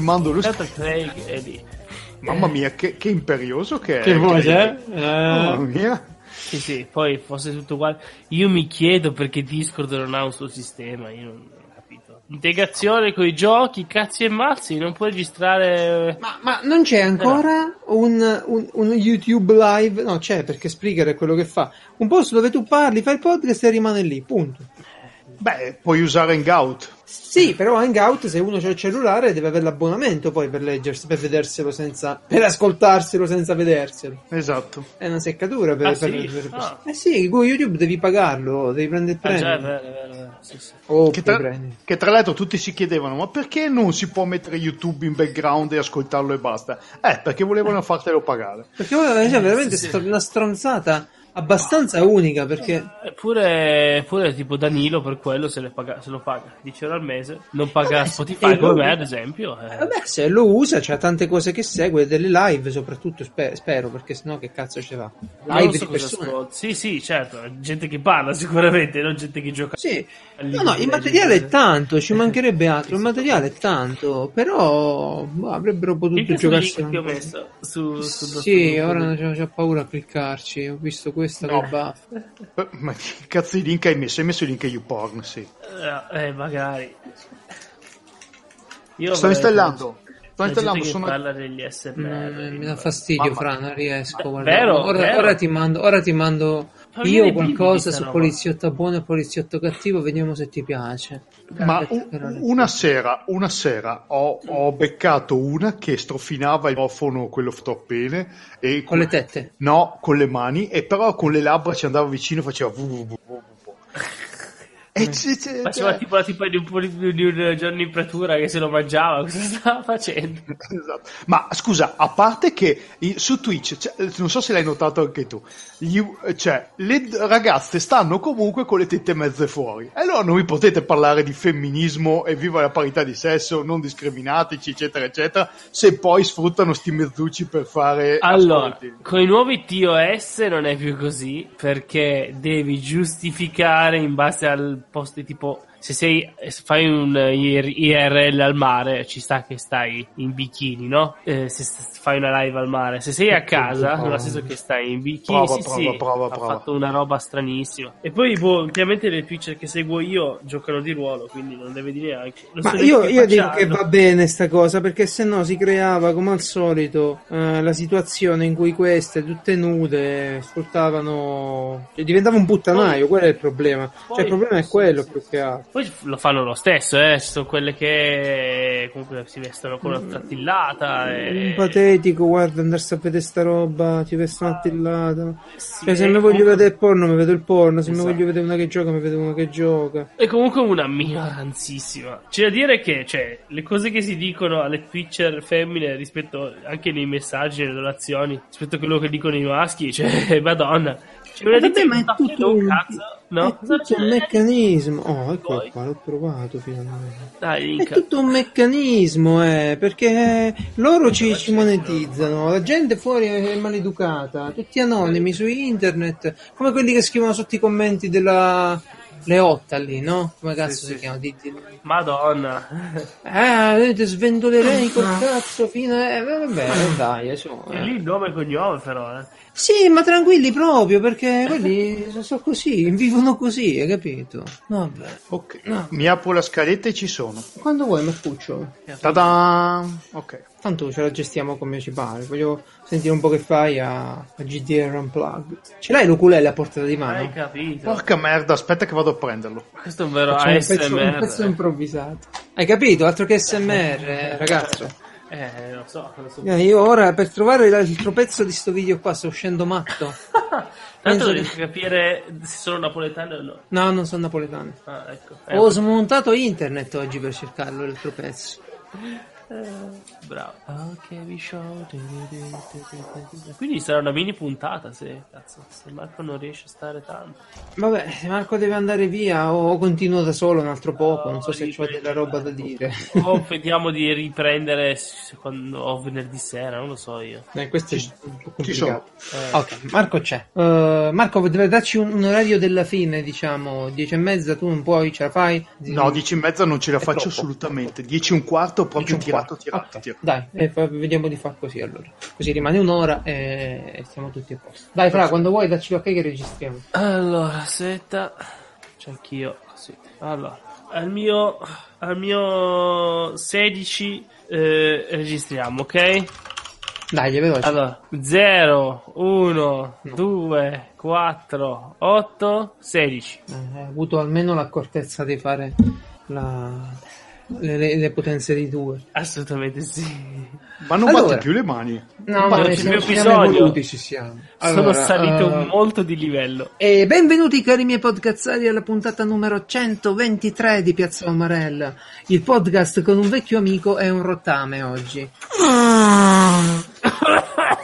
ti mando lo screen. Craig è lì. Mamma mia, che, che imperioso che è. Che voce? Eh? Mamma mia. Sì, sì, poi fosse tutto uguale. Io mi chiedo perché Discord non ha un suo sistema, io non, ho capito. Integrazione con i giochi, cazzi e mazzi, non puoi registrare... Ma, ma non c'è ancora un, un- un YouTube live? No, c'è perché Spreaker è quello che fa. Un posto dove tu parli, fai il podcast e rimane lì, punto. Beh, puoi usare Hangout. Sì, però Hangout se uno c'ha il cellulare deve avere l'abbonamento poi per leggersi, per vederselo senza, per ascoltarselo senza vederselo. Esatto. È una seccatura per, Ah, per- sì? per- Ah. Eh sì, con YouTube devi pagarlo, devi prendere il Ah, già, è premio. vero, è vero, è vero, sì, sì. Oh, Che tra, che tra l'altro tutti si chiedevano, ma perché non si può mettere YouTube in background e ascoltarlo e basta? Eh, perché volevano fartelo pagare. Perché ora è veramente stata una stronzata abbastanza unica perché Eppure, eppure tipo Danilo per quello se, le paga- se lo paga 10 euro al mese, non paga Vabbè, Spotify sì, come me ad esempio. eh. Vabbè, se lo usa, c'ha tante cose che segue, delle live soprattutto, spe- spero, perché sennò che cazzo ci va? Live so di persone. Sì, sì, certo, gente che parla sicuramente, non gente che gioca. Sì, no, no, il materiale è Legends. tanto, ci mancherebbe altro, il materiale è tanto, però boh, avrebbero potuto giocarsi che ho messo su, su Sì, ora c'ho paura a cliccarci, ho visto questa No. buff. Eh, Ma che cazzo di link hai messo? Hai messo il link a YouPorn, sì. Eh, eh, magari. Io Sto installando. Sto la installando, sono... parla degli SMR. Mm, mi dà fastidio, Mamma- Fra, non riesco. Vero, ora, vero. ora ti mando, ora ti mando io qualcosa su poliziotto buono e poliziotto cattivo, vediamo se ti piace. Ma Aspetta, u- però le- una sera, una sera ho, ho beccato una che strofinava il microfono, quello fatto appena, e Con le tette. No, con le mani, e però con le labbra ci andava vicino e faceva www. E c- c- Faceva tipo la tipa di un, di un giorno in pretura che se lo mangiava. Cosa stava facendo? Esatto. Ma scusa, a parte che su Twitch, cioè, non so se l'hai notato anche tu, gli- cioè, le ragazze stanno comunque con le tette mezze fuori. E allora non vi potete parlare di femminismo e viva la parità di sesso, non discriminatici, eccetera, eccetera, se poi sfruttano sti mezzucci per fare Allora, ascolti. con i nuovi TOS non è più così perché devi giustificare in base al posto tipo se sei se fai un IRL al mare ci sta che stai in bikini, no? Eh, se st- fai una live al mare, se sei a casa, prova. nel senso che stai in bikini, Prova, sì, prova, sì, prova, ha prova. fatto una roba stranissima. E poi boh, ultimamente le Twitcher che seguo io giocano di ruolo, quindi non le vedi neanche. Non Ma io, io dico che va bene sta cosa perché se no si creava come al solito eh, la situazione in cui queste tutte nude sfruttavano cioè, diventava un puttanaio, quello è il problema Poi- cioè il problema è quello più che altro Poi lo fanno lo stesso, eh. Ci sono quelle che comunque si vestono con una trattillata. E... un patetico guarda andarsi a vedere sta roba ti vestono attillata Sì, cioè se mi voglio comunque- vedere il porno mi vedo il porno se Esatto. mi voglio vedere una che gioca mi vedo una che gioca È comunque una minoranzissima. C'è da dire che, cioè, le cose che si dicono alle Twitcher femmine rispetto anche nei messaggi, nelle relazioni, rispetto a quello che dicono i maschi, cioè, madonna. Eh, vabbè, ma è tutto un- cazzo, no? è tutto un meccanismo. Oh ecco Poi? qua l'ho trovato finalmente. Dai, È tutto un meccanismo, eh, perché loro ci, ci monetizzano, la gente fuori è maleducata, tutti anonimi su internet, come quelli che scrivono sotto i commenti della Leotta lì, no? Come cazzo Sì, si sì. chiama? Di, di... Madonna. Ah, vedete, sventolerei col cazzo fino a... Eh, vabbè, dai, su. E eh. lì il nome e cognome, però, eh. Sì, ma tranquilli proprio, perché quelli sono così, vivono così, hai capito? Vabbè. Ok, No. mi apro la scaletta e ci sono. Quando vuoi, Marcuccio? Ta-da! Ok. Tanto ce la gestiamo come ci pare. Voglio sentire un po' che fai a, a GDR Unplugged. Ce l'hai l'ukulele a portata di mano? Hai capito? Porca merda, aspetta che vado a prenderlo. Questo è un vero Facciamo un pezzo, un ASMR. pezzo improvvisato. Hai capito? Altro che SMR, eh, ragazzo. Eh, non so, non so. Eh, Io ora per trovare l'altro pezzo di sto video qua sto uscendo matto. Tanto non che- riesco a capire se sono napoletano o no. No, non sono napoletano. Ah, ecco. Eh, Ho smontato internet oggi per cercarlo l'altro pezzo. Bravo. Quindi sarà una mini puntata se, cazzo, se Marco non riesce a stare tanto. Vabbè, se Marco deve andare via o continuo da solo un altro poco, non so se ho riprende. della roba da dire. O vediamo di riprendere quando, o venerdì sera, non lo so io. Eh, questo è un po' complicato. Eh, Ok, Marco c'è. Eh, Marco, deve darci un, un orario della fine, diciamo, 10 e mezza, tu non puoi, ce la fai? No, 10 e mezza non ce la È faccio troppo. assolutamente. 10 e un quarto proprio 10 un tirato, tirato, ok. tirato. Dai, eh, fa- vediamo di far così allora. Così rimane un'ora e, e siamo tutti a posto. Dai, Fra, quando vuoi dacci l'ok che registriamo. Allora, aspetta. C'è anch'io. Sì. Allora, al mio, al mio 16 eh, registriamo, ok? Dai, è veloce. Allora, 0, 1, 2, 4, 8, 16. Eh, hai avuto almeno l'accortezza di fare la- le, le- le potenze di due. Assolutamente sì. Ma non Allora. batte più le mani. No, Ma ma c'è più ci siamo bisogno. evoluti, ci siamo. Sono Allora, salito eh, molto di livello. E benvenuti cari miei podcazzari alla puntata numero 123 di Piazza Omarella, il podcast con un vecchio amico e un rottame oggi.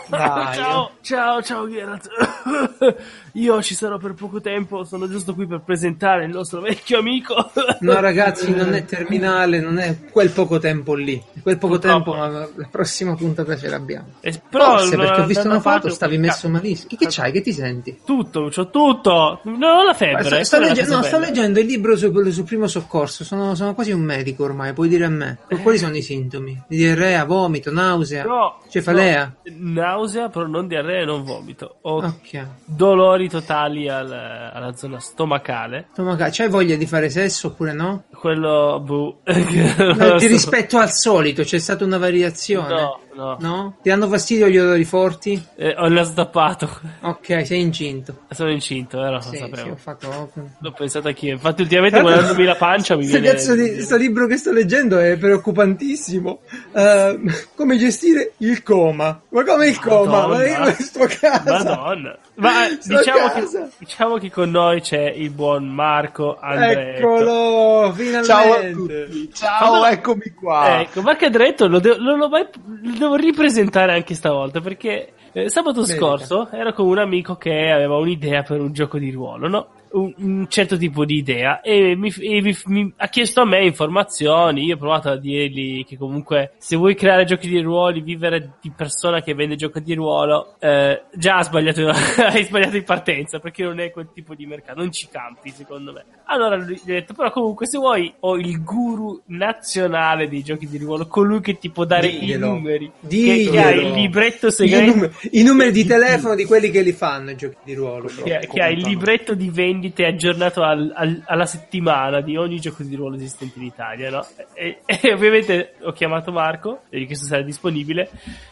Dai, ciao, ciao, ciao Geralt. Io ci sarò per poco tempo, sono giusto qui per presentare il nostro vecchio amico. No ragazzi, non è terminale, non è quel poco tempo lì. Quel poco Purtroppo. tempo, ma la prossima puntata ce l'abbiamo. E però Forse perché ho visto una foto, stavi messo malissimo. Che, che c'hai? Che ti senti? Tutto, c'ho tutto. Non ho la febbre. Sto, eh, legge- no, leggendo il libro sul, sul primo soccorso. Sono, sono quasi un medico ormai, puoi dire a me. Quali sono i sintomi? Diarrea, vomito, nausea, No, cefalea? no, nausea, però non diarrea e non vomito. Ho Ok. dolori totali al- alla zona stomacale. Stomaca- c'hai voglia di fare sesso oppure no? Quello, boh. No, ti rispetto al solito, c'è stata una variazione. No, no. No? Ti danno fastidio gli odori forti? Eh, ho il naso tappato. Ok, sei incinto. Sono incinto, vero? Sì, lo sì, sapevo. ho fatto. L'ho pensato anch'io. Infatti, ultimamente guardandomi la pancia mi viene. cazzo di sto libro che sto leggendo è preoccupantissimo. Eh, come gestire il coma? Ma come il coma? Ma io Madonna. sto a casa. Madonna. Ma diciamo che, diciamo che con noi c'è il buon Marco Andretto. Eccolo, finalmente. Ciao a tutti. Ciao, Ma- eccomi qua. Ecco, Marco Andretto lo, de- non l'ho mai- lo devo ripresentare anche stavolta perché eh, sabato Merita. scorso ero con un amico che aveva un'idea per un gioco di ruolo, no? Un, un certo tipo di idea e, mi, e mi- mi ha chiesto a me informazioni. Io ho provato a dirgli che comunque se vuoi creare giochi di ruoli, vivere di persona che vende giochi di ruolo, eh, già ha sbagliato, hai sbagliato in partenza perché non è quel tipo di mercato, non ci campi secondo me. Allora gli ho detto, però comunque se vuoi ho il guru nazionale dei giochi di ruolo, colui che ti può dare Diglielo. i numeri, Diglielo. che ha il libretto I segreto. numeri, I numeri di telefono di quelli che li fanno i giochi di ruolo. Che, che ha il libretto di vendite aggiornato al- al- alla settimana di ogni gioco di ruolo esistente in Italia, no? E, e ovviamente ho chiamato Marco, e gli ho chiesto se era disponibile.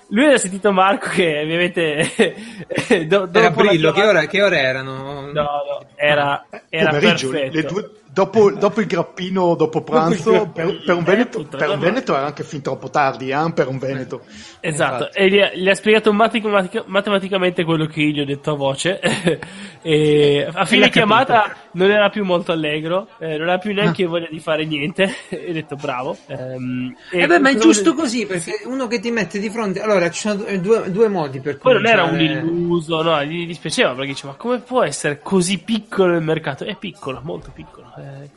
Lui aveva sentito Marco che ovviamente do- Era Brillo, che, chiamata- ora, che ore erano? No, no, era, era Pomeriggio, perfetto. le due- dopo, dopo il grappino, dopo pranzo, Dopo il per, per un Veneto, appunto, per un Veneto era anche fin troppo tardi, eh, per un Veneto. Esatto, Infatti. e gli ha, gli ha spiegato matematica- matematicamente quello che io gli ho detto a voce. e a fine chiamata non era più molto allegro, eh, non ha più neanche Ah. voglia di fare niente. e ho detto bravo. Ehm, e Eh beh, ma è giusto voglio- così perché uno che ti mette di fronte. Allora, ci sono due, due modi per Poi non era un illuso, no, gli dispiaceva perché diceva: Ma come può essere così piccolo il mercato? È piccolo, molto piccolo. eh,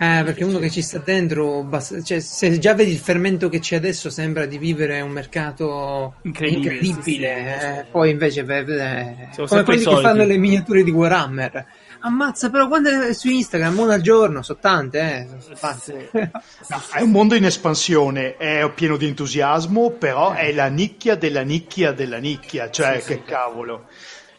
Eh, perché uno che ci sta dentro, basta- cioè, se già vedi il fermento che c'è adesso, sembra di vivere un mercato Incredibile, incredibile. sì, sì, eh, sì. poi invece, beh, beh, Siamo come quelli che fanno le miniature di Warhammer. Ammazza, però quando è su Instagram, una al giorno, sono tante, eh. sono. No, è un mondo in espansione, è pieno di entusiasmo, però è la nicchia della nicchia della nicchia, cioè Sì, che sì. cavolo.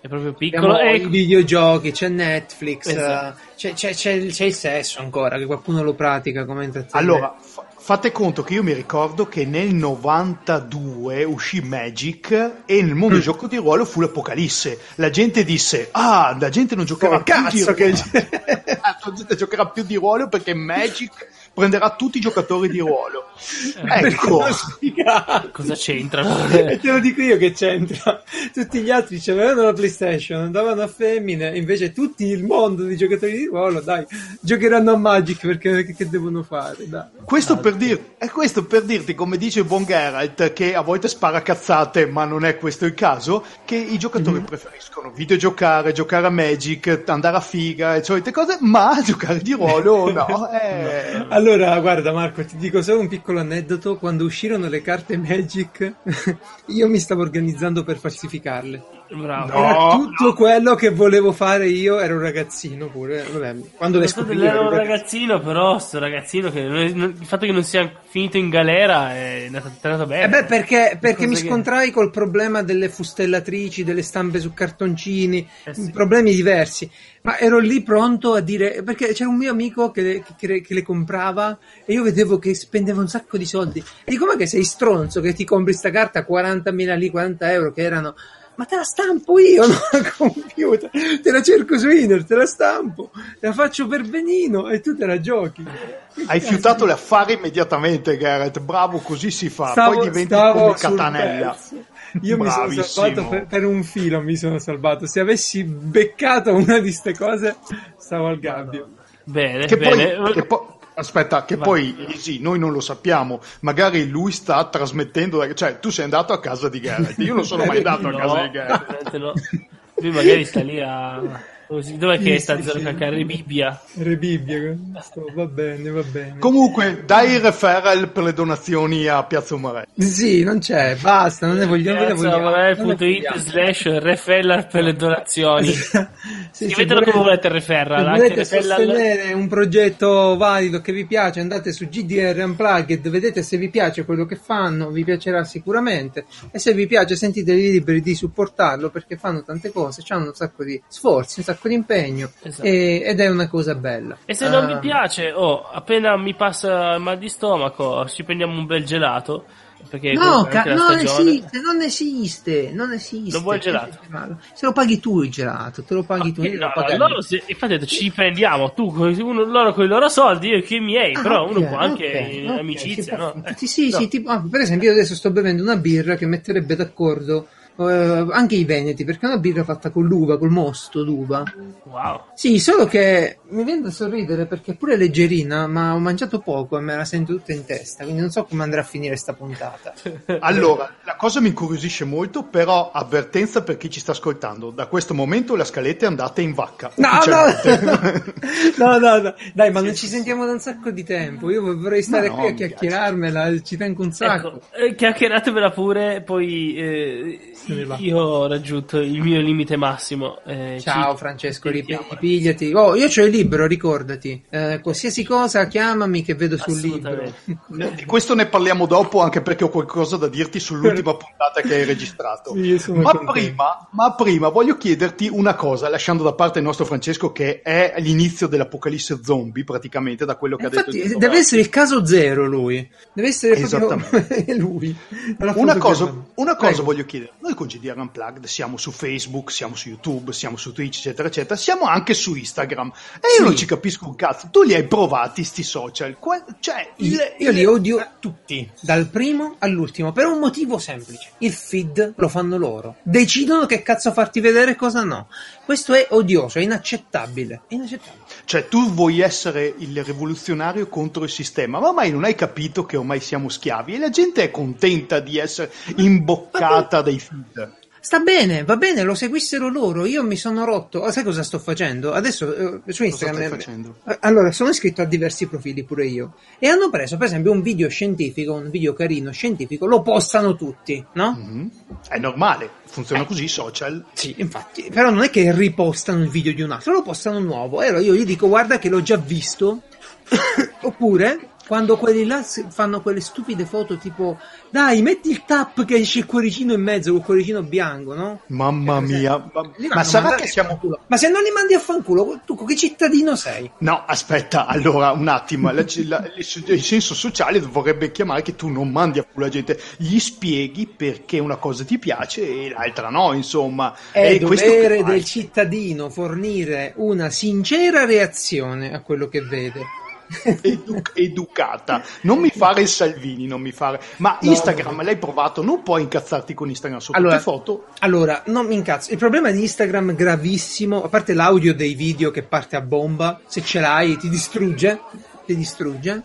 È proprio piccolo. Abbiamo E i videogiochi, c'è Netflix, Esatto. eh, c'è, c'è- c'è- c'è il sesso ancora, che qualcuno lo pratica come intrattenimento. Allora, fa- fate conto che io mi ricordo che nel 92 uscì Magic e nel mondo del gioco di ruolo fu l'apocalisse. La gente disse, ah, la gente non giocherà Come più cazzo di che- Esatto, la gente giocherà più di ruolo perché Magic prenderà tutti i giocatori di ruolo. Perché Ecco. cosa c'entrano? E te lo dico io che c'entra. Tutti gli altri avevano la PlayStation, andavano a femmine, invece tutto il mondo di giocatori di ruolo, dai, giocheranno a Magic perché che, che devono fare? Questo per, dir- è questo per dirti, come dice il buon Geralt, che a volte spara cazzate, ma non è questo il caso, che i giocatori preferiscono videogiocare, giocare a Magic, andare a figa e solite cose, ma giocare di ruolo no. eh. Allora, guarda Marco, ti dico solo un piccolo aneddoto. Quando uscirono le carte Magic, io mi stavo organizzando per falsificarle. Bravo. No. Era tutto quello che volevo fare io, ero un ragazzino pure. Vabbè, quando le che era ero un ragazzino. ragazzino, però sto ragazzino che non- il fatto che non sia finito in galera è andato, è andato bene. Eh beh, perché, perché mi Cosa che- scontrai col problema delle fustellatrici, delle stampe su cartoncini, Eh sì. problemi diversi. Ma ero lì pronto a dire, perché c'era un mio amico che, che- che le comprava e io vedevo che spendeva un sacco di soldi. E dico, ma che sei stronzo che ti compri sta carta a 40.000 lì, 40 euro che erano... Ma te la stampo io, no? Al computer, te la cerco su internet, te la stampo, te la faccio per benino e tu te la giochi. Hai fiutato l'affare immediatamente, Garrett. Bravo, così si fa. Stavo- Poi diventi come Catanella. Io mi sono Bravissimo. salvato per, per un filo, mi sono salvato. Se avessi beccato una di ste cose, stavo al gabbio. Bene, Che bene. poi, che poi- aspetta, che Vai. poi eh, sì, noi non lo sappiamo. Magari lui sta trasmettendo, da- cioè tu sei andato a casa di Garrett. Io non sono mai andato a No, casa di Garrett. no. Lui magari sta lì a... Dov'è che Sì, sta sì, zero sì. cacare Bibbia? Rebibbia, questo, va bene, va bene. Comunque, dai il referral per le donazioni a Piazza Umarelli. sì, non c'è, basta, non ne vogliamo. vogliamo. slash referral per le donazioni. Sì, Scrivetelo come volete il referral. Se volete referral- sostenere un progetto valido che vi piace, andate su GDR Unplugged, vedete se vi piace quello che fanno, vi piacerà sicuramente. E se vi piace, sentitevi liberi di supportarlo perché fanno tante cose, hanno un sacco di sforzi, un sacco di impegno Esatto. e- ed è una cosa bella. E se non Ah, vi piace, oh, appena mi passa il mal di stomaco, ci prendiamo un bel gelato. Perché No, ca- non esiste, non esiste, non esiste. Non vuoi il gelato? Se lo paghi tu il gelato, te lo paghi tu. Ok, io devo no, pagare. loro se- infatti detto, ci prendiamo tu con uno- loro con i loro soldi io con i miei Ah, però ok, uno può anche ok, in amicizia no? Sì, sì, no. sì, tipo, ah, per esempio io adesso sto bevendo una birra che metterebbe d'accordo eh, anche i veneti, perché è una birra fatta con l'uva, col mosto d'uva. wow Sì, solo che mi viene da sorridere perché è pure leggerina, ma ho mangiato poco e me la sento tutta in testa, quindi non so come andrà a finire sta puntata. Allora, la cosa mi incuriosisce molto, però avvertenza per chi ci sta ascoltando. Da questo momento la scaletta è andata in vacca. No, ufficialmente. no, no, no, dai, ma non ci sentiamo da un sacco di tempo. Io vorrei stare no, qui a mi piace. chiacchierarmela, ci tengo un sacco. ecco eh, chiacchieratemela pure poi eh, io ho raggiunto il mio limite massimo eh, Ciao ci- Francesco, ripigliati. Oh, io c'ho il libro, ricordati. Eh, qualsiasi cosa chiamami che vedo sul libro. Assolutamente. Di questo ne parliamo dopo, anche perché ho qualcosa da dirti sull'ultima puntata che hai registrato. Sì, ma, prima, ma prima voglio chiederti una cosa, lasciando da parte il nostro Francesco, che è l'inizio dell'apocalisse zombie, praticamente, da quello che ha detto. Infatti, deve essere il caso zero lui. Deve essere Esattamente. lui. Una cosa, una cosa voglio chiedere, noi con GDR Unplugged siamo su Facebook, siamo su YouTube, siamo su Twitch, eccetera, eccetera, siamo anche su Instagram e io Sì. non ci capisco un cazzo, tu li hai provati sti social, Qua- cioè, il- Io, io il- li odio tutti, dal primo all'ultimo, per un motivo semplice. Il feed lo fanno loro. Decidono che cazzo farti vedere e cosa no. Questo è odioso, è inaccettabile. È inaccettabile. Cioè, tu vuoi essere il rivoluzionario contro il sistema, ma ormai non hai capito che ormai siamo schiavi e la gente è contenta di essere imboccata dai feed. Sta bene, va bene, lo seguissero loro. Io mi sono rotto. Ah, sai cosa sto facendo? Adesso eh, su Instagram. stai facendo? Eh, Allora, sono iscritto a diversi profili pure io. E hanno preso, per esempio, un video scientifico, un video carino scientifico, lo postano tutti, no? Mhm. È normale, funziona così i social. Sì, infatti, però non è che ripostano il video di un altro, lo postano nuovo. E allora io gli dico, guarda che l'ho già visto. Oppure, quando quelli là fanno quelle stupide foto tipo, dai, metti il tap che esce il cuoricino in mezzo, col cuoricino bianco, no? Mamma mia, ma, Li ma vanno sarà che siamo... fanculo. Ma se non li mandi a fanculo, tu che cittadino sei? No, aspetta, allora un attimo, la- la- il senso sociale vorrebbe chiamare che tu non mandi a culo la gente, gli spieghi perché una cosa ti piace e l'altra no, insomma. È e dovere del cittadino fornire una sincera reazione a quello che vede. Edu- educata. Non mi fare il Salvini, non mi fare. Ma No, Instagram no. l'hai provato? Non puoi incazzarti con Instagram su Allora- tutte foto. Allora, non mi incazzo. Il problema di Instagram gravissimo, a parte l'audio dei video che parte a bomba, se ce l'hai ti distrugge, ti distrugge.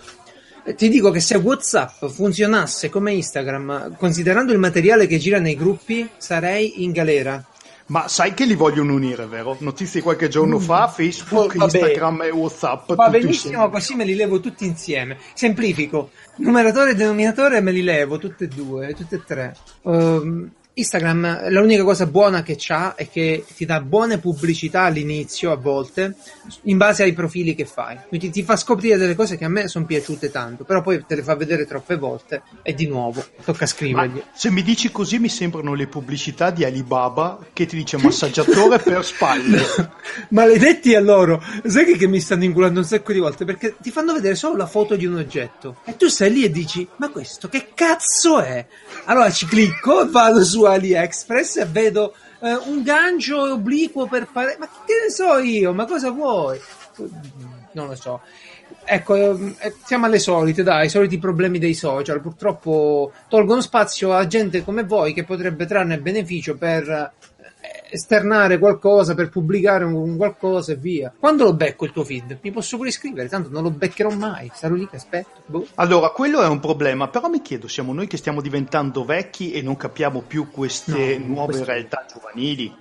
Eh, Ti dico che se WhatsApp funzionasse come Instagram, considerando il materiale che gira nei gruppi, sarei in galera. Ma sai che li vogliono unire, vero? Notizie qualche giorno fa, Facebook, Oh. Instagram e WhatsApp. Va benissimo, insieme. così me li levo tutti insieme. Semplifico. Numeratore e denominatore me li levo, tutte e due, tutte e tre. Ehm, Instagram l'unica cosa buona che c'ha è che ti dà buone pubblicità all'inizio a volte in base ai profili che fai. Quindi ti fa scoprire delle cose che a me sono piaciute tanto, però poi te le fa vedere troppe volte e di nuovo tocca scrivergli. Ma se mi dici così mi sembrano le pubblicità di Alibaba che ti dice massaggiatore per spalle. Maledetti a loro, sai che, che mi stanno inculando un sacco di volte perché ti fanno vedere solo la foto di un oggetto e tu stai lì e dici ma questo che cazzo è? Allora ci clicco e vado su AliExpress e vedo eh, un gancio obliquo per fare. Ma che ne so io? Ma cosa vuoi? Non lo so. Ecco, eh, siamo alle solite, dai, i soliti problemi dei social. Purtroppo tolgono spazio a gente come voi che potrebbe trarne beneficio per esternare qualcosa, per pubblicare un qualcosa e via. Quando lo becco il tuo feed? Mi posso pure iscrivere, tanto non lo beccherò mai. Sarò lì che aspetto. Boh. Allora, quello è un problema, però mi chiedo, siamo noi che stiamo diventando vecchi e non capiamo più queste no, nuove questo... realtà giovanili?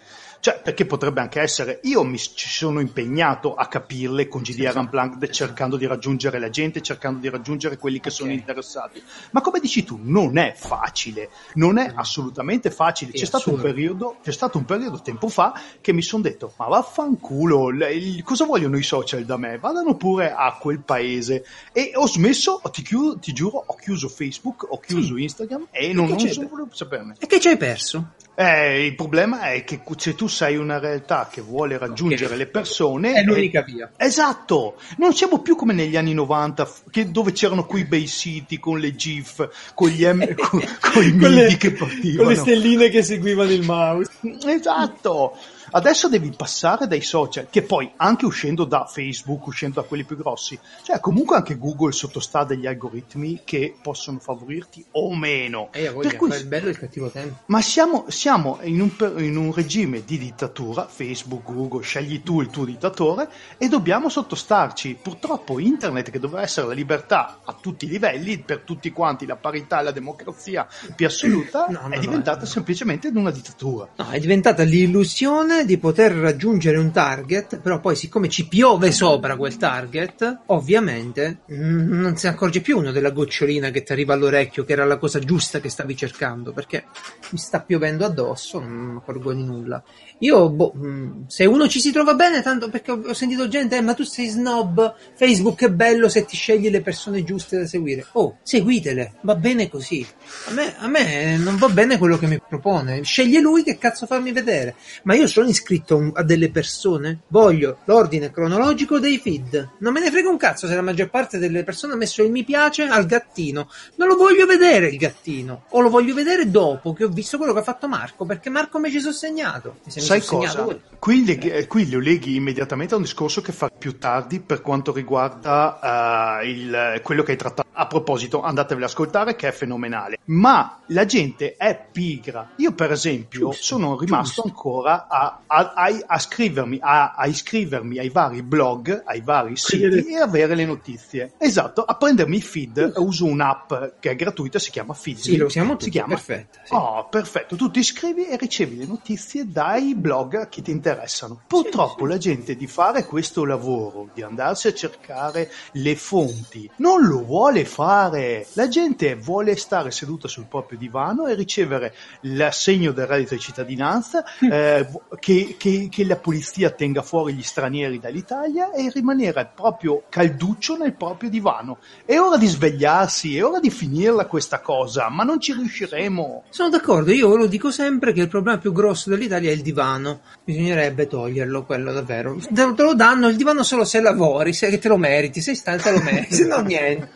Cioè, perché potrebbe anche essere, io mi ci sono impegnato a capirle con GDR sì, Unplugged, sì. cercando di raggiungere la gente, cercando di raggiungere quelli che okay. sono interessati. Ma come dici tu, non è facile, non è assolutamente facile. C'è stato, periodo, c'è stato, un periodo, tempo fa che mi sono detto, ma vaffanculo, il, cosa vogliono i social da me? Vadano pure a quel paese. E ho smesso, ti, chiudo, ti giuro, ho chiuso Facebook, ho chiuso sì. Instagram e non, non so volevo saperne. E che ci hai perso? Eh, il problema è che se tu sei una realtà che vuole raggiungere okay. le persone... È l'unica è... via. Esatto! Non siamo più come negli anni 90, che, dove c'erano quei bei siti con le GIF, con gli M, con, con i MIDI che partivano. Con le stelline che seguivano il mouse. Esatto! Adesso devi passare dai social, che poi anche uscendo da Facebook, uscendo da quelli più grossi, cioè comunque anche Google sottostà degli algoritmi che possono favorirti o meno. Eh, per cui, il bello e il cattivo tempo. Ma siamo, siamo in, un, in, un, regime di dittatura, Facebook, Google, scegli tu il tuo dittatore e dobbiamo sottostarci. Purtroppo internet, che doveva essere la libertà a tutti i livelli, per tutti quanti, la parità e la democrazia più assoluta, no, no, è diventata no, semplicemente una dittatura. No, è diventata l'illusione di poter raggiungere un target, però poi siccome ci piove sopra quel target, ovviamente non si accorge più uno della gocciolina che ti arriva all'orecchio, che era la cosa giusta che stavi cercando, perché mi sta piovendo addosso, non mi accorgo di nulla. Io, boh, mm, se uno ci si trova bene, tanto perché ho sentito gente, eh, ma tu sei snob, Facebook è bello se ti scegli le persone giuste da seguire. Oh, seguitele, va bene così. A me, a me non va bene quello che mi propone. Sceglie lui che cazzo farmi vedere. Ma io sono iscritto a delle persone, voglio l'ordine cronologico dei feed. Non me ne frega un cazzo se la maggior parte delle persone ha messo il mi piace al gattino. Non lo voglio vedere il gattino. O lo voglio vedere dopo che ho visto quello che ha fatto Marco, perché Marco mi ci sono segnato. Mi Sai cosa? Qui, leghi, eh, qui, lo leghi immediatamente a un discorso che fa più tardi per quanto riguarda uh, il, quello che hai trattato. A proposito, andatevelo ad ascoltare che è fenomenale. Ma la gente è pigra. Io, per esempio, giusto, sono rimasto giusto. ancora a, a, a, a scrivermi, a, iscrivermi ai vari blog, ai vari siti e avere le notizie. Esatto, a prendermi i feed. Uso un'app che è gratuita, si chiama Feed. Sì, lo usiamo tutti, si chiama. perfetto. Sì. Oh, perfetto. Tu ti iscrivi e ricevi le notizie dai blog che ti interessano. Purtroppo sì, la gente di fare questo lavoro, di andarsi a cercare le fonti, non lo vuole fare. La gente vuole stare seduta sul proprio divano e ricevere l'assegno del reddito di cittadinanza, mm. eh, che, che, che, la polizia tenga fuori gli stranieri dall'Italia e rimanere proprio calduccio nel proprio divano. È ora di svegliarsi, è ora di finirla questa cosa, ma non ci riusciremo. Sono d'accordo, io lo dico sempre che il problema più grosso dell'Italia è il divano. Bisognerebbe toglierlo, quello davvero. Te lo danno il divano solo se lavori, se te lo meriti, se stai te lo meriti, se no niente.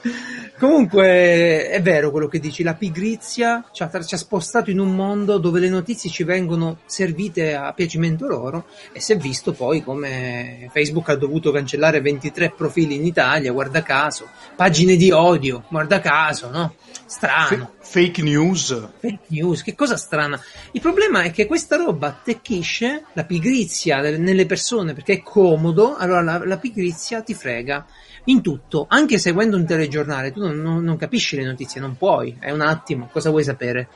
Comunque è vero quello che dici, la pigrizia ci ha, ci ha, spostato in un mondo dove le notizie ci vengono servite a piacimento loro e si è visto poi come Facebook ha dovuto cancellare 23 profili in Italia, guarda caso, pagine di odio, guarda caso, no? Strano. F- fake news. Fake news, che cosa strana. Il problema è che questa roba attecchisce la pigrizia nelle persone perché è comodo, allora la, la pigrizia ti frega in tutto, anche seguendo un telegiornale, tu non, non, non, capisci le notizie, non puoi, è un attimo, cosa vuoi sapere?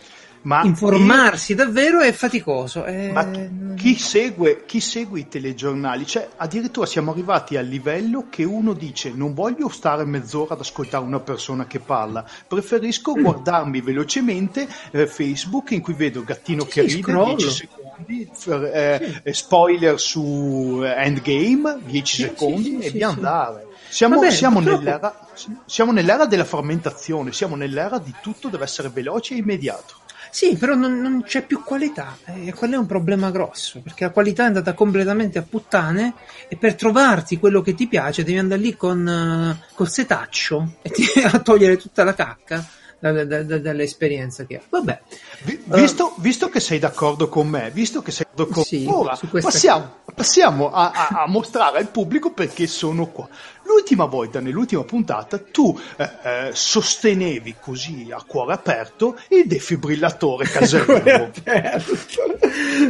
Ma informarsi davvero è faticoso. È... Ma chi segue, chi segue i telegiornali, cioè addirittura siamo arrivati al livello che uno dice non voglio stare mezz'ora ad ascoltare una persona che parla, preferisco mm. guardarmi velocemente eh, Facebook in cui vedo Gattino sì, che ride, scrollo. 10 secondi, eh, sì. spoiler su Endgame, 10 sì, secondi e via andare. Siamo, Vabbè, siamo, nell'era, siamo nell'era della frammentazione, siamo nell'era di tutto deve essere veloce e immediato. Sì, però non, non c'è più qualità e quello è un problema grosso perché la qualità è andata completamente a puttane e per trovarti quello che ti piace devi andare lì con uh, col setaccio e ti, a togliere tutta la cacca dall'esperienza che ha. Vabbè. Visto, uh, visto, che sei d'accordo con me, visto che sei d'accordo con sì, ora passiamo, passiamo a, a, a, mostrare al pubblico perché sono qua. L'ultima volta, nell'ultima puntata, tu eh, eh, sostenevi così a cuore aperto il defibrillatore caserio.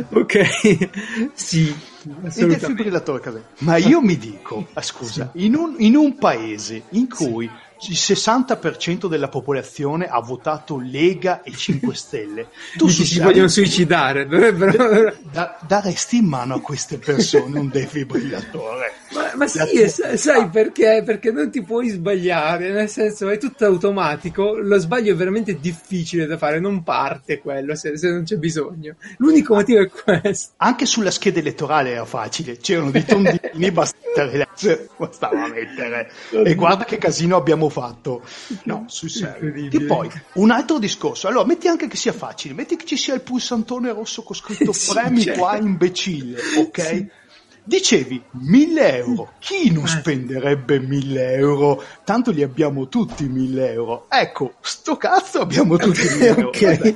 ok, sì. Il defibrillatore caserio. Ma io mi dico, ah, scusa, sì. in, un, in, un, paese in cui sì il 60% della popolazione ha votato Lega e 5 Stelle. Tu si sai, vogliono suicidare, dovrebbero... Da, daresti in mano a queste persone un defibrillatore. Ma, ma sì, sai, sai perché? Perché non ti puoi sbagliare, nel senso è tutto automatico, lo sbaglio è veramente difficile da fare, non parte quello se, se non c'è bisogno. L'unico motivo è questo. Anche sulla scheda elettorale era facile, c'erano dei tondini, bastava mettere. E guarda che casino abbiamo fatto. No, sul serio. E poi, un altro discorso, allora metti anche che sia facile, metti che ci sia il pulsantone rosso con scritto sì, premi certo. qua imbecille, ok? Sì Dicevi 1000 euro, chi non eh. spenderebbe 1000 euro? Tanto li abbiamo tutti 1000 euro. Ecco, sto cazzo abbiamo tutti 1000 euro. okay.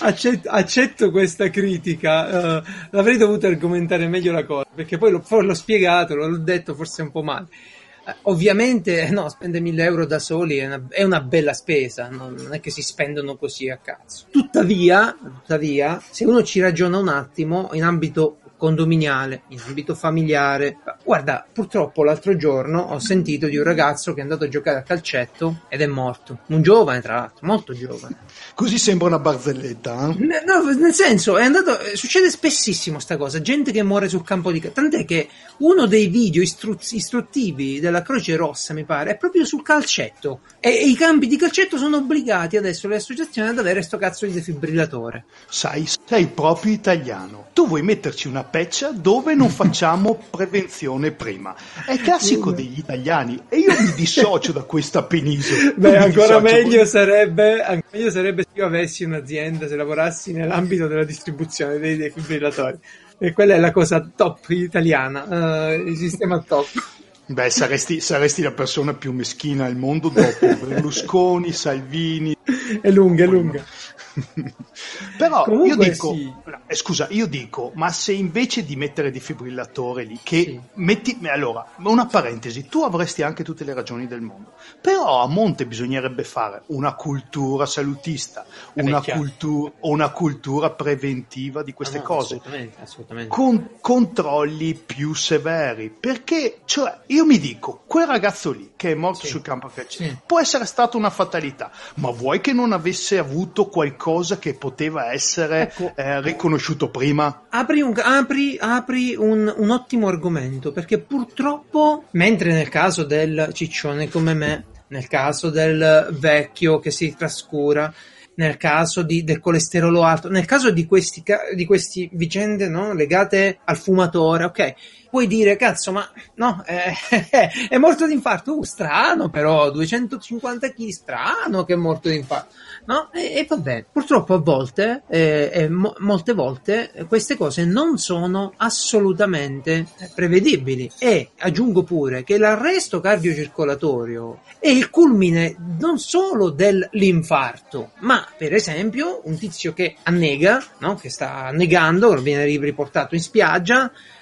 Accetto, accetto, questa critica, uh, l'avrei dovuto argomentare meglio la cosa, perché poi l'ho, l'ho spiegato, l'ho detto forse un po' male. Uh, ovviamente, no, spendere 1000 euro da soli è una, è una bella spesa, non, non, è che si spendono così a cazzo. Tuttavia, tuttavia, se uno ci ragiona un attimo in ambito condominiale, in ambito familiare. Guarda, purtroppo l'altro giorno ho sentito di un ragazzo che è andato a giocare a calcetto ed è morto. Un giovane, tra l'altro, molto giovane. Così sembra una barzelletta. Eh? No, nel senso, è andato. Succede spessissimo sta cosa. Gente che muore sul campo di calcio. Tant'è che uno dei video istru- istruttivi della Croce Rossa, mi pare, è proprio sul calcetto. E, e, i campi di calcetto sono obbligati adesso le associazioni ad avere sto cazzo di defibrillatore. Sai, sei proprio italiano. Tu vuoi metterci una peccia dove non facciamo prevenzione prima. È classico degli italiani e io mi dissocio da questa penisola. Beh, ancora meglio, sarebbe, ancora meglio sarebbe se io avessi un'azienda, se lavorassi nell'ambito della distribuzione dei defibrillatori. E quella è la cosa top italiana, uh, il sistema top. Beh, saresti, saresti, la persona più meschina al mondo dopo Berlusconi, Salvini. È lunga, è lunga. Però Comunque io dico, sì. eh, scusa, io dico, ma se invece di mettere defibrillatore lì, che sì. metti, allora, una parentesi, tu avresti anche tutte le ragioni del mondo, però a monte bisognerebbe fare una cultura salutista, una, cultu- una cultura preventiva di queste ah, no, cose, assolutamente, assolutamente. Con controlli più severi, perché, cioè, io mi dico, quel ragazzo lì che è morto sì. sul campo a calcio, può essere stata una fatalità, ma vuoi che non avesse avuto qualcosa che poteva essere ecco, eh, riconosciuto prima? Apri, un, apri, apri un, un, ottimo argomento perché purtroppo, mentre nel caso del ciccione come me, nel caso del vecchio che si trascura, nel caso di, del colesterolo alto, nel caso di questi, di questi vicende no, legate al fumatore, ok, puoi dire, cazzo, ma no, eh, è morto di infarto, uh, strano però, 250 kg, strano che è morto di infarto, no? E, e vabbè, purtroppo a volte, eh, eh, mo- molte volte, queste cose non sono assolutamente prevedibili e aggiungo pure che l'arresto cardiocircolatorio è il culmine non solo dell'infarto, ma per esempio un tizio che annega, no? che sta negando, viene riportato in spiaggia, eh,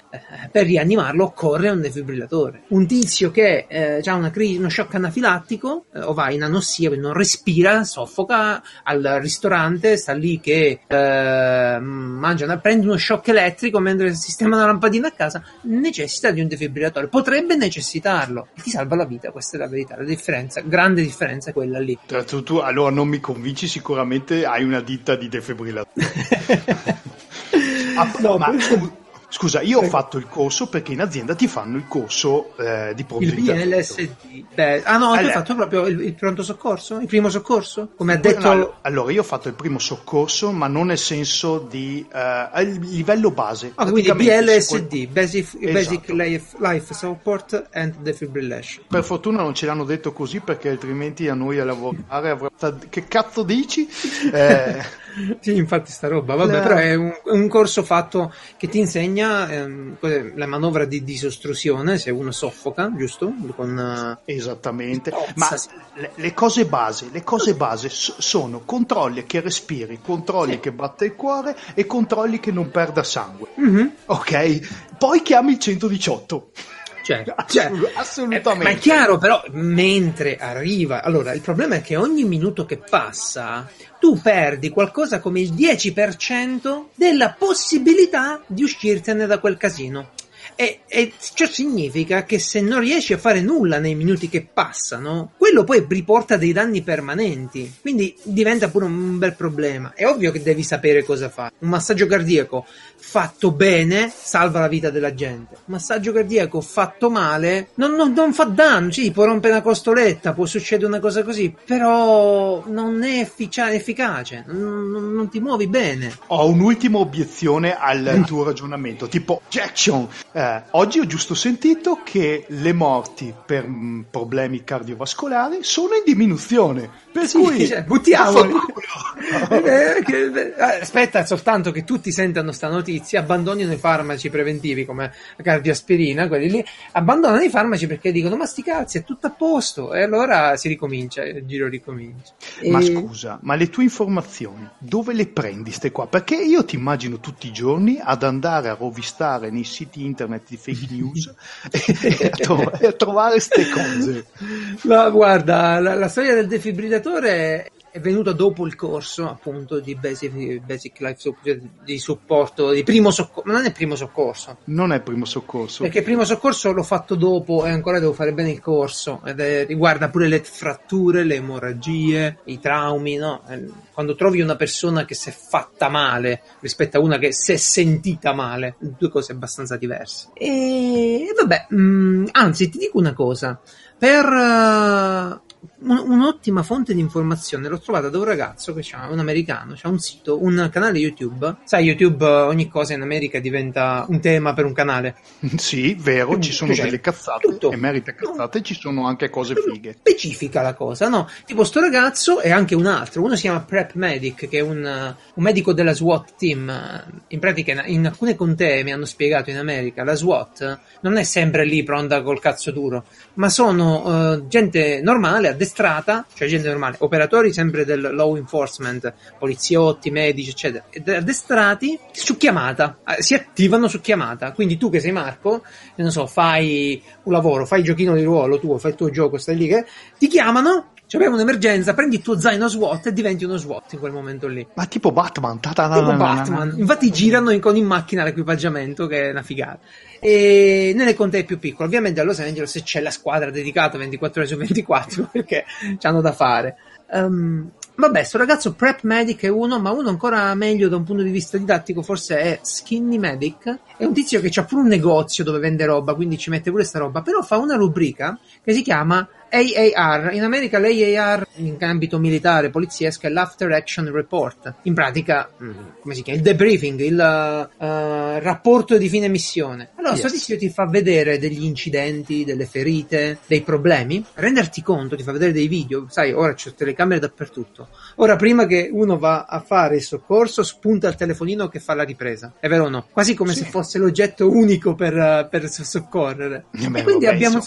per rianimarlo occorre un defibrillatore. Un tizio che eh, ha una crisi, uno shock anafilattico eh, o va in anossia, non respira, soffoca al ristorante, sta lì che eh, mangia, prende uno shock elettrico mentre sistema una lampadina a casa, necessita di un defibrillatore. Potrebbe necessitarlo e ti salva la vita, questa è la verità. La differenza, grande differenza è quella lì. Tu, tu allora non mi convinci, sicuramente hai una ditta di defibrillatori. ah, no, ma, Scusa, io ho fatto il corso perché in azienda ti fanno il corso eh, di pronto Il BLSD. Beh, ah no, allora, hai fatto proprio il, il, pronto soccorso? Il primo soccorso? Come ha detto... No, allora, io ho fatto il primo soccorso, ma non nel senso di... Uh, il livello base. Ah, quindi BLSD, Basic, esatto. Basic life, Support and Defibrillation. Per fortuna non ce l'hanno detto così perché altrimenti a noi a lavorare avrà... Che cazzo dici? eh... sì, infatti sta roba, vabbè, no. però è un, un, corso fatto che ti insegna ehm, la manovra di disostruzione se uno soffoca, giusto? Con, uh, Esattamente, tozza, ma sì. le, le, cose base, le cose base sono controlli che respiri, controlli sì. che batte il cuore e controlli che non perda sangue. Mm-hmm. Ok? Poi chiami il 118. Cioè, cioè, assolutamente. Eh, ma è chiaro, però, mentre arriva. Allora, il problema è che ogni minuto che passa, tu perdi qualcosa come il 10% della possibilità di uscirtene da quel casino. E, e, ciò significa che se non riesci a fare nulla nei minuti che passano, quello poi riporta dei danni permanenti. Quindi diventa pure un bel problema. È ovvio che devi sapere cosa fare. Un massaggio cardiaco fatto bene salva la vita della gente. Un massaggio cardiaco fatto male non, non, non fa danno. Sì, può rompere una costoletta, può succedere una cosa così, però non è effic- efficace. Non, non, ti muovi bene. Ho un'ultima obiezione al tuo ragionamento. Tipo, Jackson, eh, oggi ho giusto sentito che le morti per mh, mm, problemi cardiovascolari sono in diminuzione. Per sì, cui cioè, buttiamoli. Eh, eh, aspetta soltanto che tutti sentano sta notizia, abbandonino i farmaci preventivi come la cardioaspirina, quelli lì, abbandonano i farmaci perché dicono ma sti cazzi è tutto a posto e allora si ricomincia, il giro ricomincia. Ma e... scusa, ma le tue informazioni dove le prendi ste qua? Perché io ti immagino tutti i giorni ad andare a rovistare nei siti internet di fake news e, a tro- e, a trovare queste cose. Ma guarda, la, la storia del defibrillatore è venuta dopo il corso appunto di Basic, basic Life Support, di supporto, di primo soccorso, non è primo soccorso. Non è primo soccorso. Perché primo soccorso l'ho fatto dopo e ancora devo fare bene il corso ed è, riguarda pure le fratture, le emorragie, i traumi, no? Quando trovi una persona che si è fatta male rispetto a una che si è sentita male, due cose abbastanza diverse. E, e vabbè, mh, mm, anzi ti dico una cosa, per uh, un'ottima fonte di informazione l'ho trovata da un ragazzo che ha un americano, ha un sito, un canale YouTube. Sai, YouTube ogni cosa in America diventa un tema per un canale. Sì, vero, ci sono cioè, delle cazzate tutto. e merita cazzate, no. ci sono anche cose fighe. Specifica la cosa, no? Tipo sto ragazzo e anche un altro, uno si chiama Prep Medic, che è un, un medico della SWAT team. In pratica in alcune contee mi hanno spiegato in America, la SWAT non è sempre lì pronta col cazzo duro, ma sono uh, gente normale addestrata, cioè gente normale, operatori sempre del law enforcement, poliziotti, medici, eccetera, addestrati su chiamata, eh, si attivano su chiamata. Quindi tu che sei Marco, non so, fai un lavoro, fai il giochino di ruolo tuo, fai il tuo gioco, stai lì che ti chiamano cioè, abbiamo un'emergenza, prendi il tuo zaino SWAT e diventi uno SWAT in quel momento lì. Ma tipo Batman, tipo Batman. Infatti girano in, con in macchina l'equipaggiamento, che è una figata. E nelle contee più piccole, ovviamente a Los Angeles c'è la squadra dedicata 24 ore su 24 perché hanno da fare. Um, Vabbè, sto ragazzo Prep Medic è uno, ma uno ancora meglio da un punto di vista didattico forse è Skinny Medic. È un tizio che ha pure un negozio dove vende roba, quindi ci mette pure sta roba, però fa una rubrica che si chiama AAR, in America l'AAR in ambito militare, poliziesco è l'After Action Report, in pratica, mm, come si chiama, il debriefing, il uh, rapporto di fine missione. Allora, yes. questo ti fa vedere degli incidenti, delle ferite, dei problemi, renderti conto, ti fa vedere dei video, sai, ora c'è telecamere dappertutto. Ora, prima che uno va a fare il soccorso, spunta il telefonino che fa la ripresa, è vero o no? Quasi come sì. se fosse l'oggetto unico per, per soccorrere. Eh, e quindi abbiamo...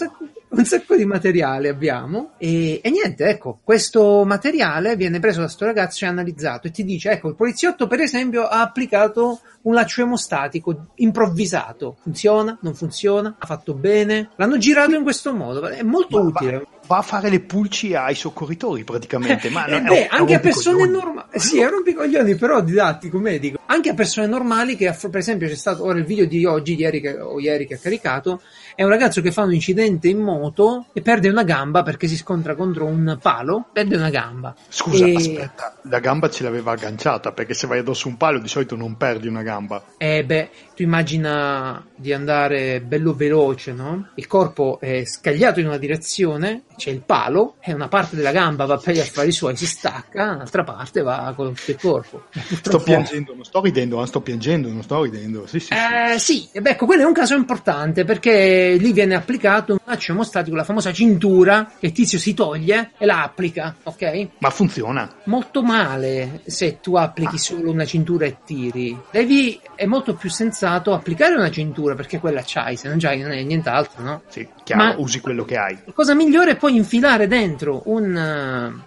un sacco di materiale abbiamo e, e niente, ecco, questo materiale viene preso da sto ragazzo e analizzato e ti dice, ecco, il poliziotto per esempio ha applicato un laccio emostatico improvvisato. Funziona? Non funziona? Ha fatto bene? L'hanno girato in questo modo. È molto Ma utile. Va, va a fare le pulci ai soccorritori praticamente. Ma Eh, non- è beh, è anche a persone normali, sì, è un rompicoglioni, però didattico, medico. Anche a persone normali che, per esempio, c'è stato ora il video di oggi, di ieri che, o ieri che ha caricato, è un ragazzo che fa un incidente in moto e perde una gamba perché si scontra contro un palo, perde una gamba. Scusa, E- aspetta, la gamba ce l'aveva agganciata perché se vai addosso un palo di solito non perdi una gamba. Eh beh, tu immagina di andare bello veloce, no? Il corpo è scagliato in una direzione, c'è il palo, e una parte della gamba va per gli affari suoi, si stacca, un'altra parte va con tutto il corpo. Sto piangendo, non sto ridendo, ma sto piangendo, non sto ridendo. Sì, sì, sì. Eh, sì, e beh, ecco, quello è un caso importante perché lì viene applicato un laccio emostatico, la famosa cintura che tizio si toglie e la applica, ok? Ma funziona. Molto male se tu applichi solo una cintura e tiri. Devi, è molto più sensato applicare una cintura perché quella c'hai, se non c'hai non è nient'altro, no? Sì, chiaro, Ma- usi quello che hai. La cosa migliore è poi infilare dentro un,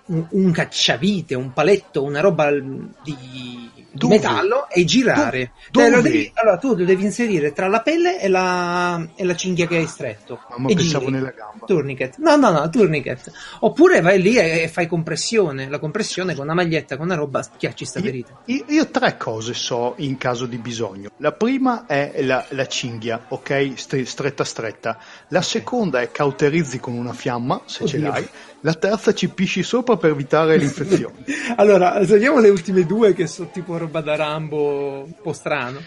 un, un cacciavite, un paletto, una roba di Dove? metallo e girare. Do- Te lo dove? devi- allora tu lo devi inserire tra la pelle e la, e la cinghia che hai stretto. Ma, ma e pensavo giri. nella gamba. Tourniquet. No, no, no, tourniquet. Oppure vai lì e, e fai compressione. La compressione con una maglietta, con una roba, schiacci sta ferita. Io, io tre cose so in caso di bisogno. La prima è la, la cinghia, ok? Stre- stretta stretta. La seconda è cauterizzi con una fiamma, se ce Oddio. l'hai. La terza ci pisci sopra per evitare l'infezione. Allora, togliamo le ultime due che sono tipo roba da Rambo un po' strano.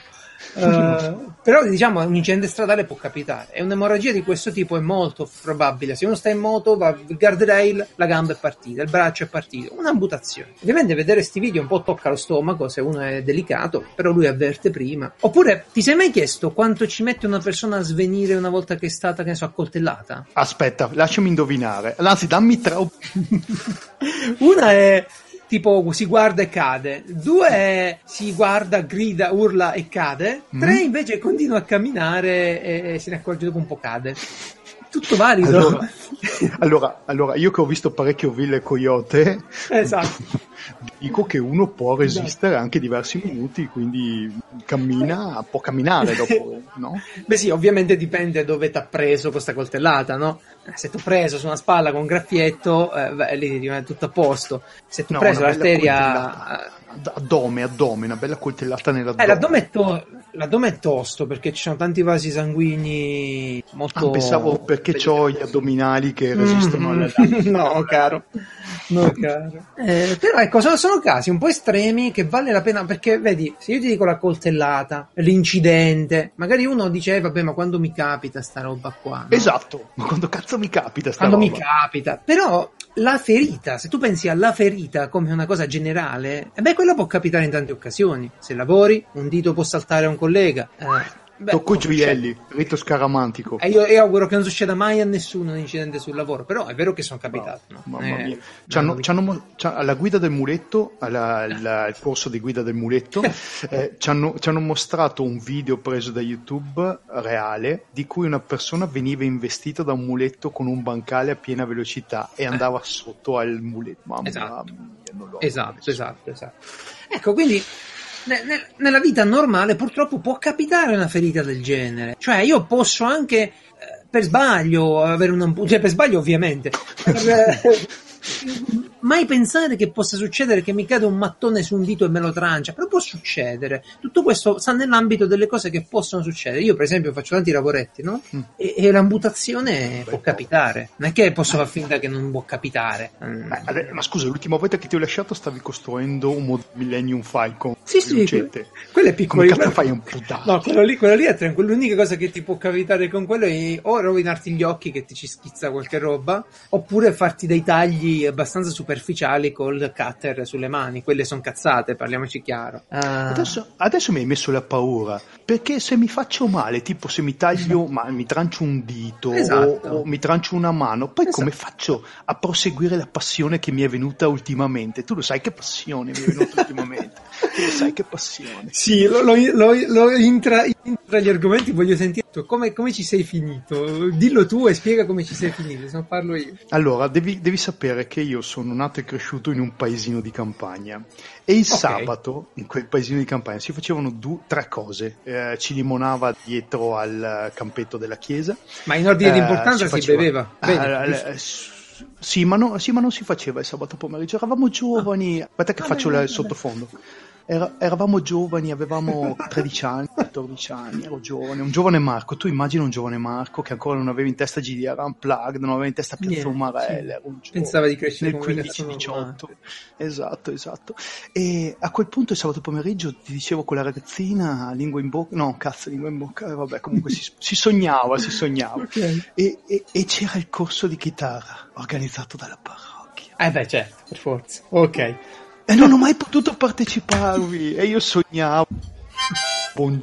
Eh, però diciamo un incidente stradale può capitare. E un'emorragia di questo tipo è molto probabile. Se uno sta in moto va il guardrail la gamba è partita il braccio è partito. Un'amputazione. Ovviamente vedere sti video un po' tocca lo stomaco se uno è delicato però lui avverte prima. Oppure ti sei mai chiesto quanto ci mette una persona a svenire una volta che è stata che ne so accoltellata? Aspetta, lasciami indovinare. Anzi, dammi tre. Una è tipo si guarda e cade, due è si guarda, grida, urla e cade, tre Mm. invece continua a camminare e, e se ne accorge dopo un po' cade. Tutto valido. Allora, allora, allora, io che ho visto parecchio Ville Coyote, esatto. dico che uno può resistere anche diversi minuti, quindi cammina, può camminare dopo, no? Beh sì, ovviamente dipende dove ti ha preso questa coltellata, no? Eh, Se ti ho preso su una spalla con un graffietto, eh, lì rimane tutto a posto. Se tu hai No, preso l'arteria... Addome, addome, una bella coltellata nell'addome. Eh, l'addome è, to- l'addome è tosto perché ci sono tanti vasi sanguigni molto... Ah, pensavo perché ho gli addominali che resistono Mm, alle no, caro. No, caro. Eh, però ecco, sono, sono casi un po' estremi che vale la pena perché, vedi, se io ti dico la coltellata, l'incidente, magari uno dice, eh, vabbè, ma quando mi capita sta roba qua? no? Esatto, ma quando cazzo mi capita sta Quando mi roba? capita. Però la ferita, se tu pensi alla ferita come una cosa generale, eh beh, quella può capitare in tante occasioni. Se lavori, un dito può saltare a un collega. Eh, Tocco i gioielli, rito scaramantico. e io, io auguro che non succeda mai a nessuno un incidente sul lavoro, però è vero che sono capitato. no? Mamma Eh, mia. C'hanno- no, c'hanno mo- c'ha- alla guida del muletto, alla- alla- il corso di guida del muletto, eh, ci hanno mostrato un video preso da YouTube reale di cui una persona veniva investita da un muletto con un bancale a piena velocità e andava sotto al muletto. Mamma Esatto. mia, Esatto, esatto, esatto. Ecco, quindi nella vita normale purtroppo può capitare una ferita del genere. Cioè, io posso anche eh, per sbaglio avere un ampu- cioè per sbaglio ovviamente. Per, eh, mai pensare che possa succedere che mi cade un mattone su un dito e me lo trancia, però può succedere. Tutto questo sta nell'ambito delle cose che possono succedere. Io, per esempio, faccio tanti lavoretti, no? Mm. E, e l'amputazione può capitare. Non è che posso far finta che non può capitare. Mm. Beh, ma scusa, l'ultima volta che ti ho lasciato stavi costruendo un Mod- Millennium Falcon Sì, sì, lucente. quello è piccolo. Come cazzo fai a amputare? No, quello lì, quello lì è tranquillo. L'unica cosa che ti può capitare con quello è o rovinarti gli occhi che ti ci schizza qualche roba, oppure farti dei tagli abbastanza superficiali col cutter sulle mani. Quelle sono cazzate, parliamoci chiaro. Ah, Adesso, adesso mi hai messo la paura perché se mi faccio male, tipo se mi taglio, ma mi trancio un dito Esatto. o, o mi trancio una mano, poi Esatto. come faccio a proseguire la passione che mi è venuta ultimamente? Tu lo sai che passione mi è venuta ultimamente? Lo sai che passione? Sì, lo, lo, lo, lo intra- Tra gli argomenti voglio sentire come, come ci sei finito. Dillo tu e spiega come ci sei finito, se non parlo io. Allora, devi, devi sapere che io sono nato e cresciuto in un paesino di campagna e il Ok. sabato in quel paesino di campagna si facevano due, tre cose. Eh, ci limonava dietro al campetto della chiesa. Ma in ordine di Eh, importanza si, faceva- beveva. Vedi, Ah, giusto? eh, s- sì, ma no- sì, ma non si faceva il sabato pomeriggio, eravamo giovani. Aspetta che Ah, faccio beh, la- beh, il sottofondo. Era- eravamo giovani, avevamo 13 anni, 14 anni, ero giovane, un giovane Marco. Tu immagini un giovane Marco che ancora non aveva in testa GDR Unplugged, non aveva in testa Piazza Umarella, sì. Pensava di crescere nel come ragazzo 15-18. Esatto, esatto. E a quel punto il sabato pomeriggio ti dicevo con la ragazzina, lingua in bocca, no, cazzo, lingua in bocca, eh, vabbè, comunque si, si sognava, si sognava. Ok. E, e- e c'era il corso di chitarra organizzato dalla parrocchia. Eh beh, certo, per forza. Ok. E non ho mai potuto parteciparvi. E io sognavo. Bon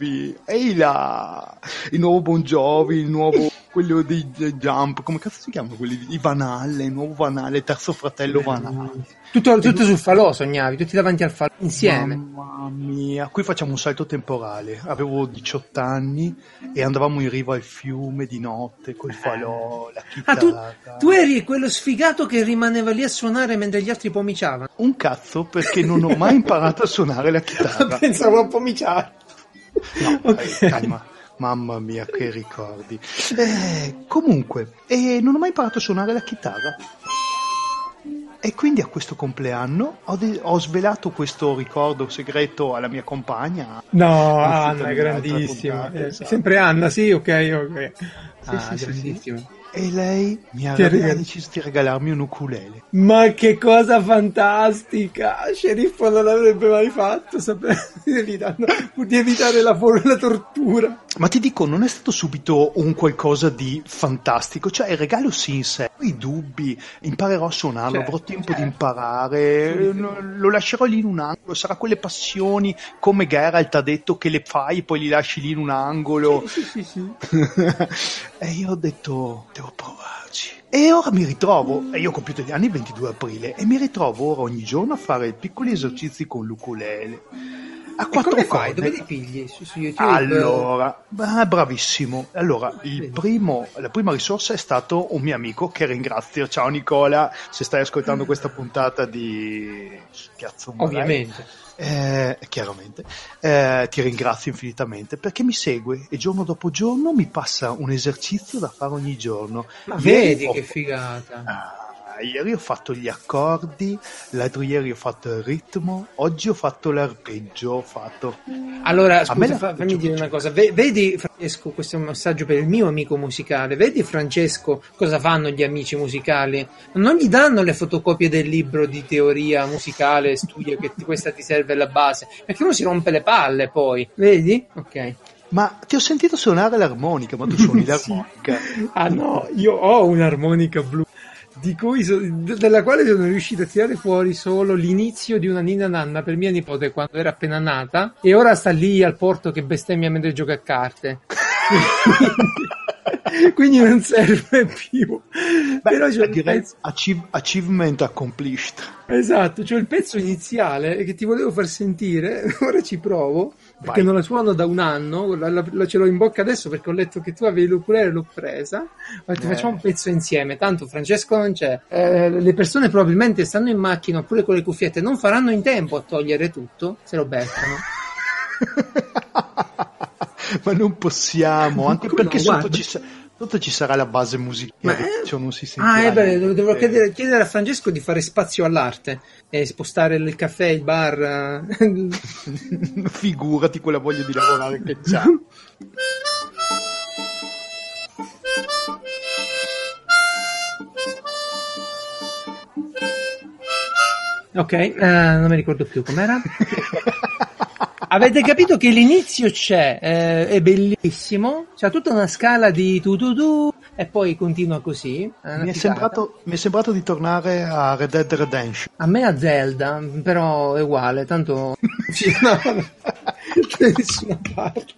Jovi, ehi là, il nuovo Bon Jovi, il nuovo quello di Jump, come cazzo si chiamano quelli di Van Halen, il nuovo Van Halen, il terzo fratello Van Halen. Tutto, tutto sul falò sognavi, tutti davanti al falò, insieme. Mamma mia, qui facciamo un salto temporale. Avevo 18 anni e andavamo in riva al fiume di notte col falò, la Ah, tu, chitarra. tu eri quello sfigato che rimaneva lì a suonare mentre gli altri pomiciavano. Un cazzo perché non ho mai imparato a suonare la chitarra. Pensavo a pomiciare. No, Ok. eh, calma. Mamma mia, che ricordi. Eh, comunque, eh, non ho mai imparato a suonare la chitarra. E quindi a questo compleanno ho, de- ho svelato questo ricordo segreto alla mia compagna. No, Anna grandissima. Eh, esatto. Sempre Anna, sì, ok, ok. Ah, sì, sì, grandissima. E lei mi ha, ha deciso di regalarmi un ukulele. Ma che cosa fantastica! Sceriffo non l'avrebbe mai fatto, sapere di evitare la, la tortura. Ma ti dico, non è stato subito un qualcosa di fantastico, cioè il regalo sì in sé, i dubbi, imparerò a suonarlo, Certo, avrò tempo certo. di imparare, lo lascerò lì in un angolo, sarà quelle passioni come Geralt ha detto che le fai e poi li lasci lì in un angolo. Sì, sì, sì. e io ho detto, devo provarci. E ora mi ritrovo, e io ho compiuto gli anni il 22 aprile, e mi ritrovo ora ogni giorno a fare piccoli esercizi con l'ukulele. A E quattro come fai? Dove li pigli? Su, su YouTube? Allora, ah, bravissimo. Allora, primo, la prima risorsa è stato un mio amico che ringrazio. Ciao Nicola, se stai ascoltando questa puntata di Piazza. Ovviamente. Eh, chiaramente, Eh, ti ringrazio infinitamente perché mi segue e giorno dopo giorno mi passa un esercizio da fare ogni giorno. Ma vedi ho- che figata. Ah, ieri ho fatto gli accordi, l'altro ieri ho fatto il ritmo, oggi ho fatto l'arpeggio, ho fatto... Allora, scusa, la- fa- fammi dire una cosa. Ve- vedi, Francesco, questo è un messaggio per il mio amico musicale. Vedi, Francesco, cosa fanno gli amici musicali? Non gli danno le fotocopie del libro di teoria musicale, studio che ti- questa ti serve alla base, perché uno si rompe le palle poi. Vedi? Ok. Ma ti ho sentito suonare l'armonica, ma tu suoni l'armonica. Ah no, io ho un'armonica blu. Di cui so- de- della quale sono riuscito a tirare fuori solo l'inizio di una ninna nanna per mia nipote quando era appena nata e ora sta lì al porto che bestemmia mentre gioca a carte. Quindi non serve più. Beh, Però c'è il direi pezzo, achieve- achievement accomplished. esatto, c'è il pezzo iniziale che ti volevo far sentire, ora ci provo, perché Vai. non la suono da un anno, la, la- la ce l'ho in bocca adesso perché ho letto che tu avevi l'oculare l'ho presa, ma ti Eh. facciamo un pezzo insieme, tanto Francesco non c'è, Eh, le persone probabilmente stanno in macchina oppure con le cuffiette, non faranno in tempo a togliere tutto, se lo beccano. ma non possiamo, anche Come perché no? sotto, Guarda. ci sa- sotto ci sarà la base musicale, Ma è- cioè non si sentirà Ah, è niente. dovrò chiedere, chiedere a Francesco di fare spazio all'arte e spostare il caffè, il bar. eh, Figurati quella voglia di lavorare che c'ha. Ok, eh, non mi ricordo più com'era. Avete capito che l'inizio c'è, eh, è bellissimo, c'è tutta una scala di tu tu tu e poi continua così. è Mi è, sembrato, mi è sembrato di tornare a Red Dead Redemption. A me a Zelda, però è uguale, tanto sì, no, da nessuna parte.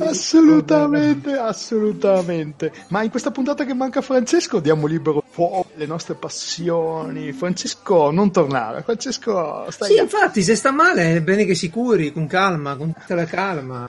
assolutamente, assolutamente. Ma in questa puntata che manca Francesco diamo libero fuoco le nostre passioni. Francesco, non tornare. Francesco, stai Sì, infatti, se sta male è bene che si curi con calma, con tutta la calma.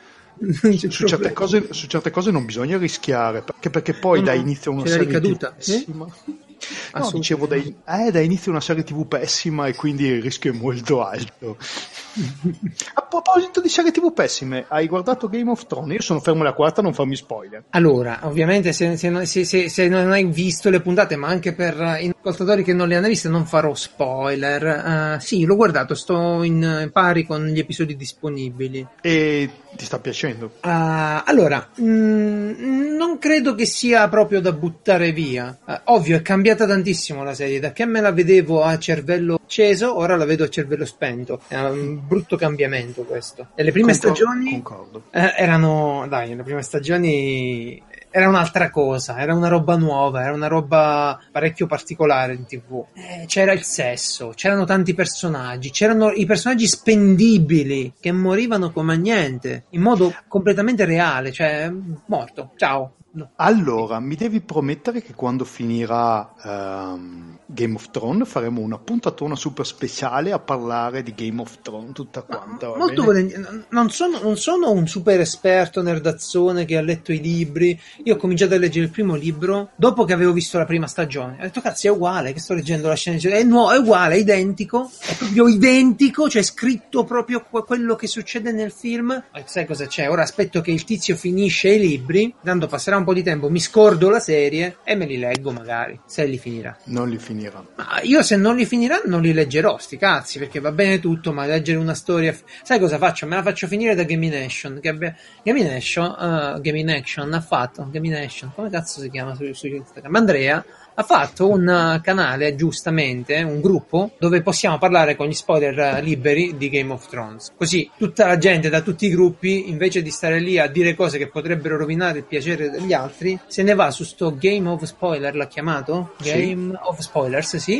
Su certe, cose, su certe, cose, non bisogna rischiare, perché, perché poi no, dà inizio a una serie ricaduta. pessima. Eh? No, dicevo, dai, eh, da inizio una serie tv pessima e quindi il rischio è molto alto. A proposito di serie TV pessime, hai guardato Game of Thrones? Io sono fermo alla quarta, non farmi spoiler. Allora, ovviamente se, se, se, se, non hai visto le puntate, ma anche per i ascoltatori che non le hanno viste, non farò spoiler. Uh, sì, l'ho guardato, sto in pari con gli episodi disponibili. E ti sta piacendo? Uh, allora, mh, mm, non credo che sia proprio da buttare via. Uh, ovvio, è cambiata tantissimo la serie, da che me la vedevo a cervello acceso, ora la vedo a cervello spento. È un brutto cambiamento questo. E le prime Concordo, stagioni concordo. Eh, erano, dai, le prime stagioni era un'altra cosa, era una roba nuova, era una roba parecchio particolare in tv. Eh, c'era il sesso, c'erano tanti personaggi, c'erano i personaggi spendibili che morivano come niente, in modo completamente reale, cioè morto, ciao. No. Allora, mi devi promettere che quando finirà um, Game of Thrones faremo una puntatona super speciale a parlare di Game of Thrones tutta quanta. molto volentieri. Non sono, non sono un super esperto nerdazzone che ha letto i libri. Io ho cominciato a leggere il primo libro dopo che avevo visto la prima stagione. Ho detto, cazzo, è uguale che sto leggendo la scena. È, nuovo, è uguale, è identico, è proprio identico, cioè è scritto proprio quello che succede nel film. E sai cosa c'è? Ora aspetto che il tizio finisce i libri, tanto passerà un po' di tempo, mi scordo la serie e me li leggo magari, se li finirà. Non li finirà. Ma io se non li finirà non li leggerò, sti cazzi, perché va bene tutto, ma leggere una storia... Sai cosa faccio? Me la faccio finire da Gamination, che abbia... Gamination, uh, Gamination ha fatto, Gamination, come cazzo si chiama su, su Instagram? Andrea ha fatto un canale, giustamente, un gruppo, dove possiamo parlare con gli spoiler liberi di Game of Thrones. Così tutta la gente da tutti i gruppi, invece di stare lì a dire cose che potrebbero rovinare il piacere degli altri, se ne va su sto Game of Spoiler, l'ha chiamato? Game sì. of Spoilers, sì.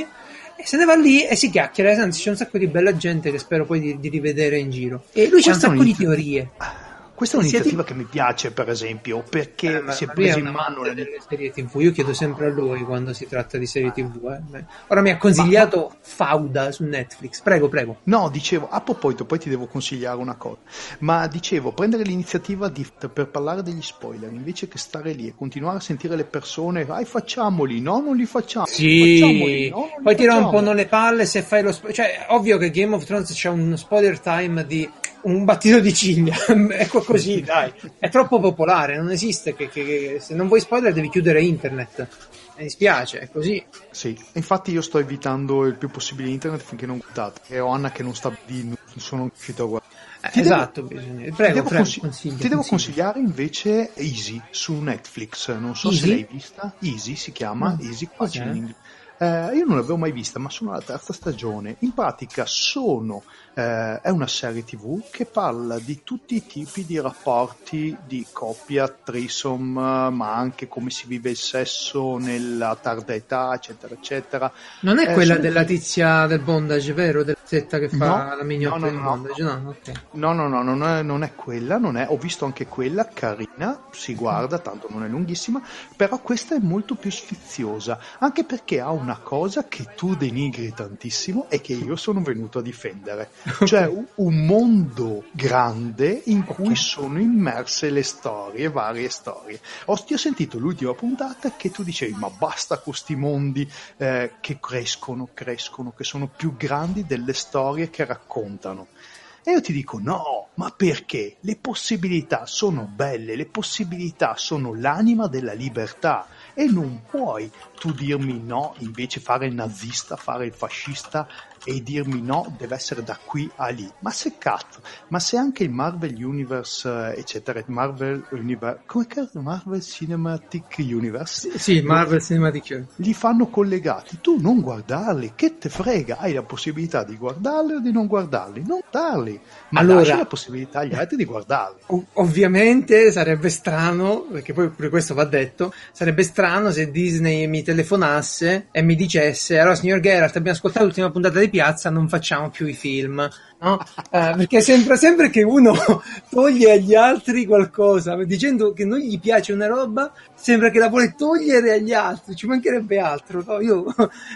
E se ne va lì e si chiacchiera, anzi c'è un sacco di bella gente che spero poi di, di rivedere in giro. E lui c'ha un sacco di teorie. Questa è un'iniziativa che mi piace, per esempio, perché eh, si è preso in mano le... delle serie TV. Io chiedo sempre a lui quando si tratta di serie TV. Eh. Ora mi ha consigliato ma... Fauda su Netflix. Prego, prego. No, dicevo, a proposito, poi ti devo consigliare una cosa. Ma dicevo, prendere l'iniziativa di, per parlare degli spoiler invece che stare lì e continuare a sentire le persone, vai, facciamoli, no, non li facciamo. Sì, facciamoli, no, poi ti rompono le palle se fai lo spoiler. Cioè, ovvio che Game of Thrones c'è un spoiler time di un battito di ciglia. ecco così, dai. È troppo popolare, non esiste che, che, che, se non vuoi spoiler devi chiudere internet. Mi dispiace, è così. Sì, infatti io sto evitando il più possibile internet finché non guardate. E ho Anna che non sta di non sono riuscito a guardare. Eh, ti esatto, devo, prego, ti devo, prego, consigli- consigli, ti devo consigliare invece Easy su Netflix. Non so Easy? se l'hai vista. Easy si chiama, No. Easy qua in inglese. Eh, io non l'avevo mai vista, ma sono alla terza stagione. In pratica sono, eh, è una serie tv che parla di tutti i tipi di rapporti di coppia, eh, ma anche come si vive il sesso nella tarda età, eccetera, eccetera. Non è Eh, quella sono- della tizia del bondage, vero? Della zetta che fa No, la mignotta no, no, del no. bondage? No, ok. No, no, no, non è, non è quella, non è, ho visto anche quella, carina, si guarda, tanto non è lunghissima, però questa è molto più sfiziosa, anche perché ha una cosa che tu denigri tantissimo e che io sono venuto a difendere, cioè un, mondo grande in cui sono immerse le storie, varie storie. Ho, ti ho sentito l'ultima puntata che tu dicevi, ma basta con questi mondi eh, che crescono, crescono, che sono più grandi delle storie che raccontano. E io ti dico no, ma perché? Le possibilità sono belle, le possibilità sono l'anima della libertà e non puoi tu dirmi no, invece fare il nazista, fare il fascista e dirmi no, deve essere da qui a lì. Ma se cazzo, ma se anche il Marvel Universe, eh, eccetera, Marvel Universe, come cazzo, Marvel Cinematic Universe, Sì, Marvel Cinematic Universe. li fanno collegati, tu non guardarli, che te frega, hai la possibilità di guardarli o di non guardarli, non darli, ma Allora- lascia la possibilità agli altri di guardarli. Ov- ovviamente sarebbe strano, perché poi pure questo va detto, sarebbe strano se Disney mi telefonasse e mi dicesse allora signor Geralt abbiamo ascoltato l'ultima puntata di Piazza, non facciamo più i film. No? Eh, perché sembra sempre che uno toglie agli altri qualcosa, dicendo che non gli piace una roba, sembra che la vuole togliere agli altri, ci mancherebbe altro, no? Io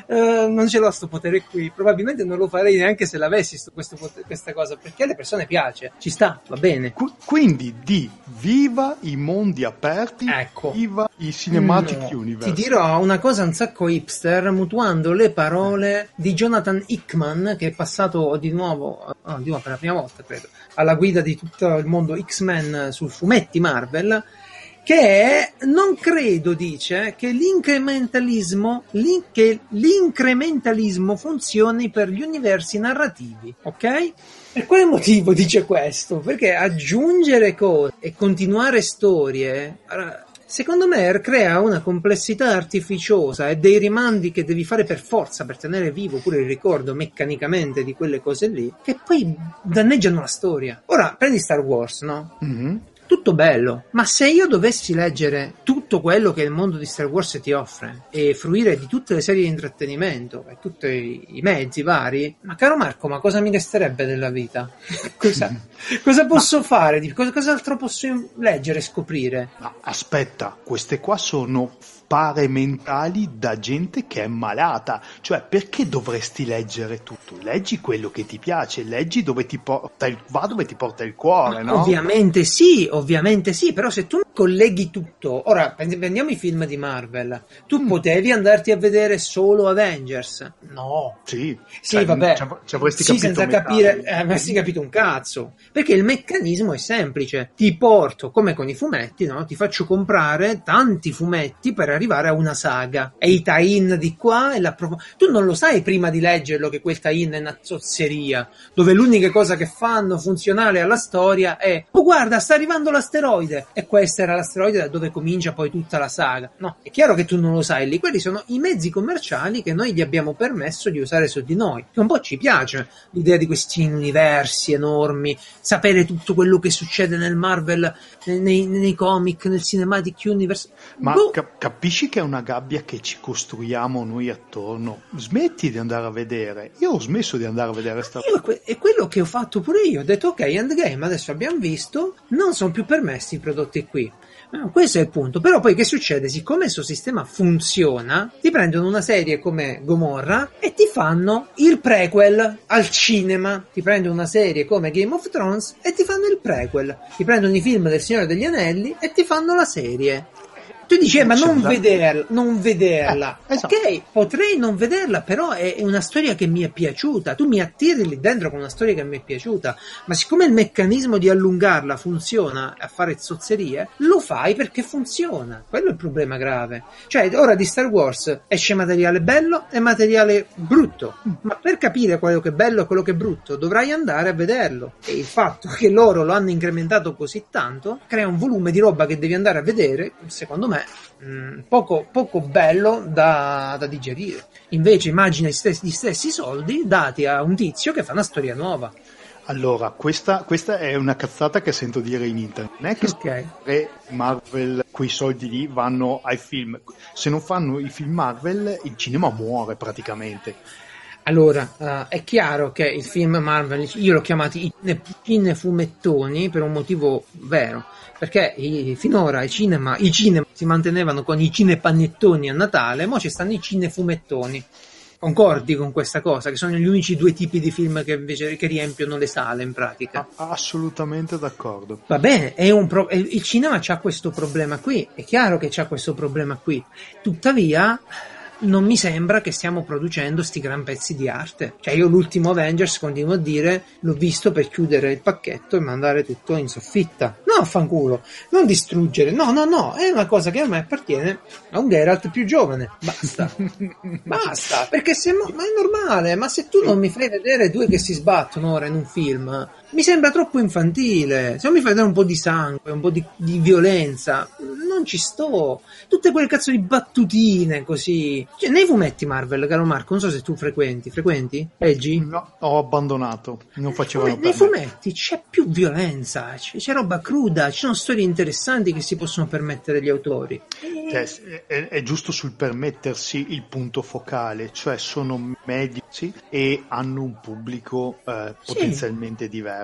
eh, non ce l'ho sto potere qui, probabilmente non lo farei neanche se l'avessi sto, questo, questa cosa, perché alle persone piace, ci sta, va bene. Qu- quindi di viva i mondi aperti, ecco. viva i cinematic No, universe. Ti dirò una cosa un sacco hipster, mutuando le parole di Jonathan Hickman, che è passato di nuovo, ah, di nuovo per la prima volta, credo, alla guida di tutto il mondo X-Men sul fumetti Marvel, che non credo, dice, che l'incrementalismo, l'in- che l'incrementalismo funzioni per gli universi narrativi, ok? Per quale motivo dice questo? Perché aggiungere cose e continuare storie, secondo me crea una complessità artificiosa e dei rimandi che devi fare per forza per tenere vivo pure il ricordo meccanicamente di quelle cose lì, che poi danneggiano la storia. Ora, prendi Star Wars, no? Mhm. Tutto bello, ma se io dovessi leggere tutto quello che il mondo di Star Wars ti offre e fruire di tutte le serie di intrattenimento e tutti i mezzi vari, ma caro Marco, ma cosa mi resterebbe della vita? cosa, cosa posso fare? Di- Cosa, cos'altro posso leggere e scoprire? Ma aspetta, queste qua sono pare mentali da gente che è malata. Cioè, perché dovresti leggere tutto? Leggi quello che ti piace, leggi dove ti porta il, va dove ti porta il cuore, no? Ovviamente sì, ovviamente sì, però se tu colleghi tutto, ora prendi- prendiamo i film di Marvel, tu Mm. potevi andarti a vedere solo Avengers? No. Sì, Sì, Cioè, vabbè, ci av- ci avresti sì, capito senza capire, eh, avresti capito un cazzo. Perché il meccanismo è semplice. Ti porto, come con i fumetti, no? Ti faccio comprare tanti fumetti per arrivare a una saga. E i tie-in di qua e la pro- Tu non lo sai prima di leggerlo che quel tie-in è una zozzeria, dove l'unica cosa che fanno funzionale alla storia è oh guarda, sta arrivando l'asteroide. E questo era l'asteroide da dove comincia poi tutta la saga. No, è chiaro che tu non lo sai lì. Quelli sono i mezzi commerciali che noi gli abbiamo permesso di usare su di noi. Che un po' ci piace l'idea di questi universi enormi, sapere tutto quello che succede nel Marvel, nei, nei- nei comic, nel Cinematic Universe. Ma Boh. cap- capisci che è una gabbia che ci costruiamo noi attorno? Smetti di andare a vedere. Io ho smesso di andare a vedere sta Io è que- è quello che ho fatto pure io. Ho detto, ok, Endgame, adesso abbiamo visto, non sono più permessi i prodotti qui. Questo è il punto. Però poi che succede? Siccome il suo sistema funziona, ti prendono una serie come Gomorra e ti fanno il prequel al cinema. Ti prendono una serie come Game of Thrones e ti fanno il prequel. Ti prendono i film del Signore degli Anelli e ti fanno la serie. Tu dici, eh, ma non vederla, non vederla. Eh, esatto. Ok, potrei non vederla, però è, è una storia che mi è piaciuta. Tu mi attiri lì dentro con una storia che mi è piaciuta, ma siccome il meccanismo di allungarla funziona a fare zozzerie, lo fai perché funziona. Quello è il problema grave. Cioè, ora di Star Wars esce materiale bello e materiale brutto, ma per capire quello che è bello e quello che è brutto dovrai andare a vederlo. E il fatto che loro lo hanno incrementato così tanto crea un volume di roba che devi andare a vedere, secondo me, mh, poco, poco bello da, da digerire. Invece immagina gli stessi, gli stessi soldi dati a un tizio che fa una storia nuova. Allora, questa, questa è una cazzata che sento dire in internet. Non è che Ok. e Marvel quei soldi lì vanno ai film. Se non fanno i film Marvel, il cinema muore praticamente. Allora, eh, è chiaro che il film Marvel, io l'ho cine- cinefumettoni per un motivo vero, perché i- finora i cinema, i cinema si mantenevano con i cinepanettoni a Natale, ma ci stanno i cinefumettoni. Concordi con questa cosa? Che sono gli unici due tipi di film che invece che riempiono le sale in pratica. Assolutamente d'accordo. Va bene, è un pro- il cinema c'ha questo problema qui, è chiaro che c'ha questo problema qui. Tuttavia, non mi sembra che stiamo producendo sti gran pezzi di arte. Cioè, io l'ultimo Avengers continuo a dire, l'ho visto per chiudere il pacchetto e mandare tutto in soffitta. No, fanculo, non distruggere, no, no, no, è una cosa che a me appartiene a un Geralt più giovane. Basta. Basta, perché se, ma è normale, ma se tu non mi fai vedere due che si sbattono ora in un film, mi sembra troppo infantile. Se non mi fai vedere un po' di sangue, un po' di, di violenza, non ci sto. Tutte quelle cazzo di battutine così. Cioè, nei fumetti Marvel, caro Marco, non so se tu frequenti. Frequenti? Leggi? No, ho abbandonato, non facevano Nei fumetti c'è più violenza, c'è, c'è, roba cruda, ci sono storie interessanti che si possono permettere gli autori. Cioè, è, è, giusto sul permettersi il punto focale, cioè sono medici e hanno un pubblico eh, potenzialmente sì. diverso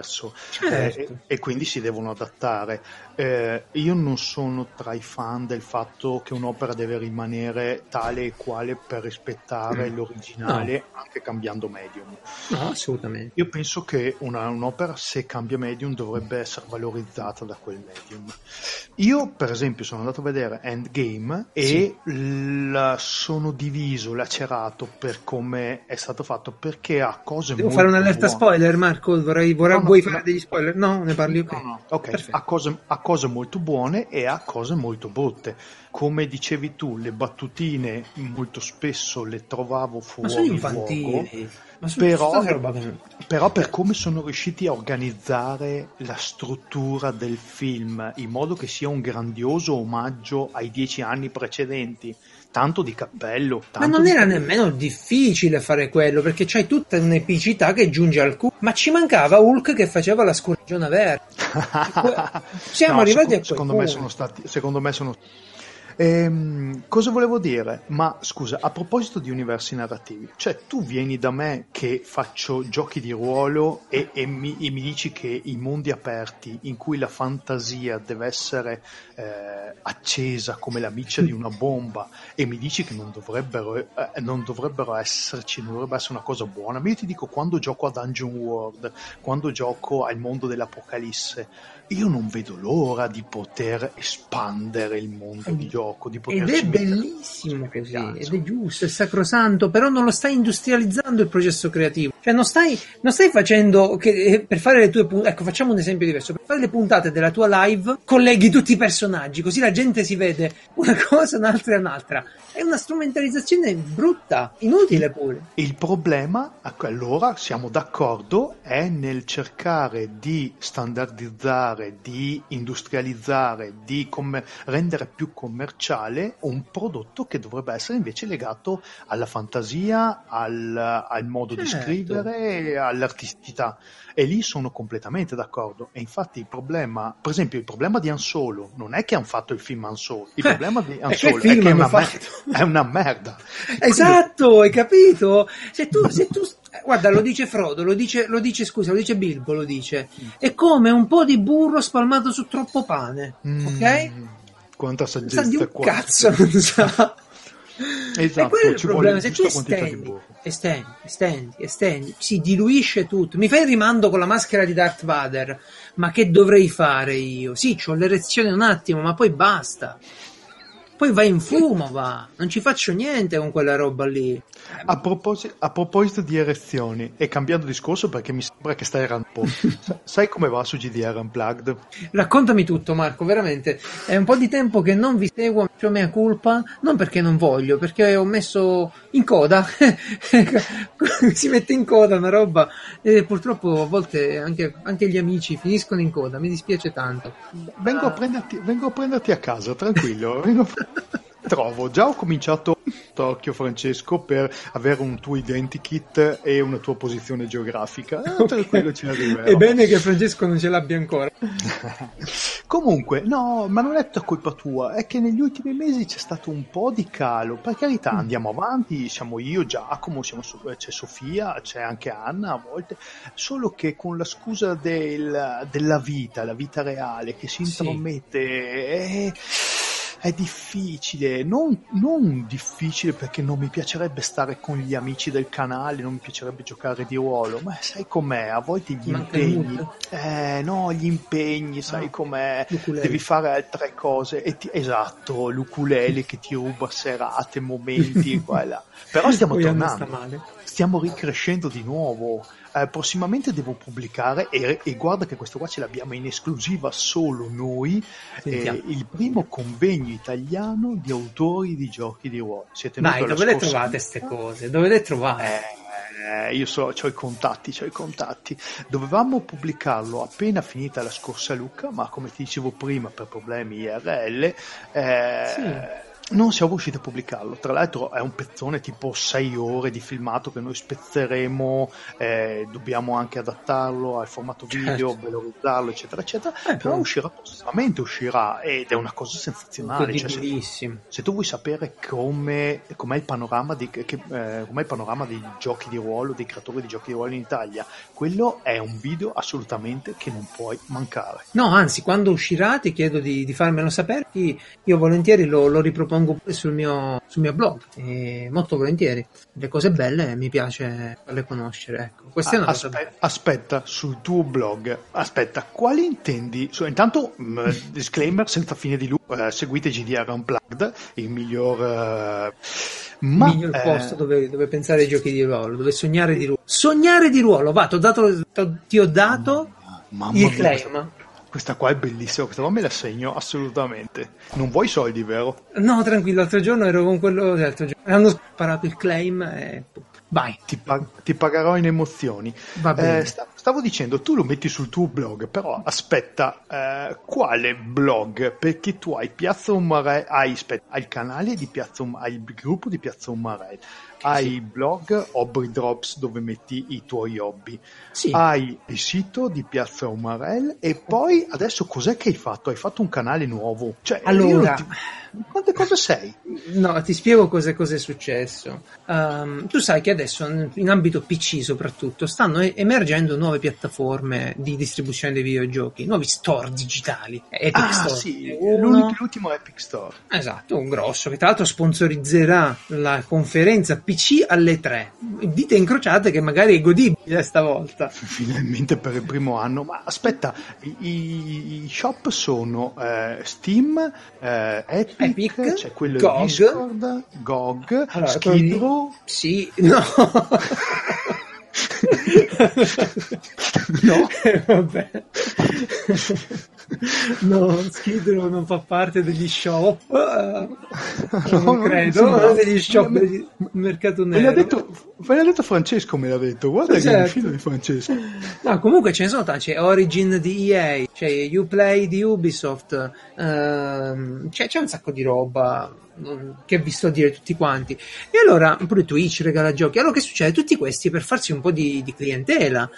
certo. eh, e, e, quindi si devono adattare. Eh, io non sono tra i fan del fatto che un'opera deve rimanere tale e quale per rispettare mm. l'originale no. anche cambiando medium. No, assolutamente. Io penso che una, un'opera se cambia medium dovrebbe essere valorizzata da quel medium. Io per esempio sono andato a vedere Endgame e sì. la sono diviso, lacerato per come è stato fatto perché ha cose Devo fare un'allerta buone. spoiler Marco, vorrei, vorrei no, no, vuoi no, fare degli spoiler? No, ne parli ok. No, ok, ha cose, ha cose molto buone e ha cose molto brutte. Come dicevi tu, le battutine molto spesso le trovavo fuori Ma sono infantili. Ma però, però per come sono riusciti a organizzare la struttura del film in modo che sia un grandioso omaggio ai dieci anni precedenti tanto di cappello. Tanto ma non era cappello. nemmeno difficile fare quello, perché c'hai tutta un'epicità che giunge al culo. Ma ci mancava Hulk che faceva la scorgiona verde. Siamo no, arrivati secondo, a quel secondo me sono stati, secondo me sono Ehm, cosa volevo dire? Ma scusa, a proposito di universi narrativi, cioè tu vieni da me che faccio giochi di ruolo e, e, mi, e mi, dici che i mondi aperti in cui la fantasia deve essere eh, accesa come la miccia di una bomba e mi dici che non dovrebbero, eh, non dovrebbero esserci, non dovrebbe essere una cosa buona, ma io ti dico quando gioco a Dungeon World, quando gioco al mondo dell'Apocalisse, io non vedo l'ora di poter espandere il mondo di gioco. Di ed è bellissimo così, ed è giusto, è sacrosanto, però non lo stai industrializzando il processo creativo. Cioè non stai, non stai facendo, che, eh, per fare le tue puntate, ecco facciamo un esempio diverso, per fare le puntate della tua live colleghi tutti i personaggi, così la gente si vede una cosa, un'altra e un'altra. È una strumentalizzazione brutta, inutile pure. Il problema, allora siamo d'accordo, è nel cercare di standardizzare, di industrializzare, di com- rendere più commerciale un prodotto che dovrebbe essere invece legato alla fantasia, al, al modo certo. di scrivere, all'artisticità e lì sono completamente d'accordo. E infatti il problema, per esempio, il problema di Ansolo non è che hanno fatto il film Ansolo, il eh, problema di Ansolo è che, è, che è, una mer- è, una merda. Esatto, hai capito? Se tu, se tu guarda, lo dice Frodo, lo dice, lo dice, scusa, lo dice Bilbo, lo dice. È come un po' di burro spalmato su troppo pane, mm, ok? Quanta saggezza sa di un cazzo, non sa. Esatto, è il problema, se tu estendi, estendi, estendi, estendi, si diluisce tutto. Mi fai il rimando con la maschera di Darth Vader, ma che dovrei fare io? Sì, ho l'erezione un attimo, ma poi basta. Poi va in fumo, va. Non ci faccio niente con quella roba lì. A proposito, a proposito di erezioni, e cambiando discorso perché mi sembra che stai un po'. Sai come va su GDR Unplugged? Raccontami tutto, Marco, veramente. È un po' di tempo che non vi seguo, cioè mia colpa, non perché non voglio, perché ho messo in coda. si mette in coda una roba e purtroppo a volte anche, anche, gli amici finiscono in coda. Mi dispiace tanto. Vengo, a, prenderti, vengo a prenderti a casa, tranquillo. Trovo. Già ho cominciato Tokyo, Francesco, per avere un tuo identikit e una tua posizione geografica. Eh, tranquillo, ci arriverò. È bene che Francesco non ce l'abbia ancora. Comunque, no, ma non è tutta colpa tua, è che negli ultimi mesi c'è stato un po' di calo. Per carità, mm. andiamo avanti, siamo io, Giacomo, siamo, c'è Sofia, c'è anche Anna a volte, solo che con la scusa del, della vita, la vita reale che si intromette... Sì. Eh, è difficile, non, non, difficile perché non mi piacerebbe stare con gli amici del canale, non mi piacerebbe giocare di ruolo, ma sai com'è, a volte gli Manca impegni, eh no, gli impegni, sai ah, com'è, l'ukulele. devi fare altre cose, ti, esatto, l'ukulele che ti ruba serate, momenti, qua e là. però stiamo tornando, stiamo ricrescendo di nuovo, eh, prossimamente devo pubblicare, e, e, guarda che questo qua ce l'abbiamo in esclusiva solo noi, eh, il primo convegno italiano di autori di giochi di ruolo. Siete Dai, dove le trovate queste cose? Dove le trovate? Eh, Eh, io so, ho i contatti, ho i contatti. Dovevamo pubblicarlo appena finita la scorsa Luca, ma come ti dicevo prima, per problemi IRL, eh, Sì. Non siamo riusciti a pubblicarlo. Tra l'altro è un pezzone tipo 6 ore di filmato che noi spezzeremo, eh, dobbiamo anche adattarlo al formato video, Certo. valorizzarlo, eccetera, eccetera. Eh, Però uscirà prossimamente, uscirà ed è una cosa sensazionale. Cioè, se, se tu vuoi sapere come, com'è, il panorama di, che, eh, com'è il panorama dei giochi di ruolo, dei creatori di giochi di ruolo in Italia, quello è un video assolutamente che non puoi mancare. No, anzi, quando uscirà ti chiedo di, di farmelo sapere. Io volentieri lo, lo ripropongo pure sul mio, sul mio blog. E molto volentieri. Le cose belle mi piace farle conoscere. Ecco, questa è una Ah, cosa aspe- bella. aspetta, sul tuo blog, aspetta, quali intendi? so- intanto, mh, disclaimer senza fine di lucro, eh, seguite GDR Unplugged, il miglior... eh, ma, il miglior eh, posto dove, dove pensare ai giochi di ruolo, dove sognare di ruolo. Sognare di ruolo, va, ti ho dato, ti ho dato mamma il claim. Questa qua è bellissima, questa qua me la segno assolutamente. Non vuoi soldi, vero? No, tranquillo, l'altro giorno ero con quello l'altro giorno. Hanno sparato il claim e vai. Ti, pa- ti pagherò in emozioni. Va bene. Eh, sta- stavo dicendo, tu lo metti sul tuo blog, però aspetta, eh, quale blog? Perché tu hai Piazza Umarell, hai, aspetta, hai il canale di Piazza Um- hai il gruppo di Piazza Umarell, hai il blog Hobby Drops dove metti i tuoi hobby, Sì. hai il sito di Piazza Umarell e poi adesso cos'è che hai fatto? Hai fatto un canale nuovo? Cioè, io Allora- ti- quante cose sei? No, ti spiego cosa, cosa è successo. Ehm, tu sai che adesso, in ambito PC soprattutto, stanno emergendo nuove piattaforme di distribuzione dei videogiochi, nuovi store digitali. Epic Ah Store. sì, l'ultimo Epic Store. Esatto, un grosso, che tra l'altro sponsorizzerà la conferenza PC alle 3. Dite incrociate che magari è godibile stavolta. Finalmente per il primo anno, ma aspetta, i, i- shop sono eh, Steam, eh, Epic, Epic, c'è quello GOG. di Discord, GOG, Allora, Skidrow, Sì, no. no, Eh, Vabbè. No, Skid Row non fa parte degli shop. Ah, No, non credo, non degli shop Me- del mercato me l'ha nero. detto, me l'ha detto Francesco, me l'ha detto, guarda che mi Esatto. fido di Francesco. No, comunque ce ne sono tanti. C'è Origin di EA, c'è Uplay di Ubisoft, ehm, c'è, c'è un sacco di roba che vi sto a dire tutti quanti. E allora, pure Twitch regala giochi. Allora, che succede? Tutti questi per farsi un po' di, di clientela,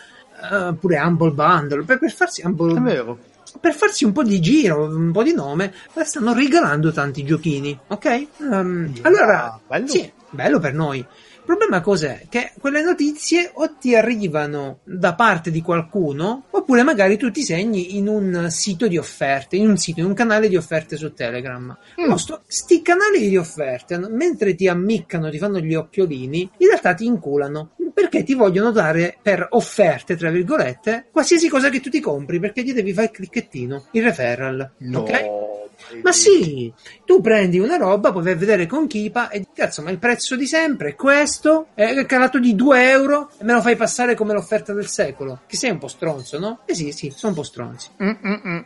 eh, pure Humble Bundle, per, per farsi Humble È vero. per farsi un po' di giro, un po' di nome, ma stanno regalando tanti giochini, ok? Ehm, Yeah, allora, bello. sì, bello per noi. Il problema cos'è? Che quelle notizie o ti arrivano da parte di qualcuno, oppure magari tu ti segni in un sito di offerte, in un sito, in un canale di offerte su Telegram. Mm. No, sto- sti canali di offerte, mentre ti ammiccano, ti fanno gli occhiolini, in realtà ti inculano. Perché ti vogliono dare per offerte, tra virgolette, qualsiasi cosa che tu ti compri, perché gli devi fare il clicchettino, il referral. No. ok? Ma sì, tu prendi una roba, a vedere con Kipa e cazzo, ma il prezzo di sempre è questo, è calato di 2 euro e me lo fai passare come l'offerta del secolo. Che sei un po' stronzo, no? Eh sì, sì, sono un po' stronzi. Mm-mm-mm.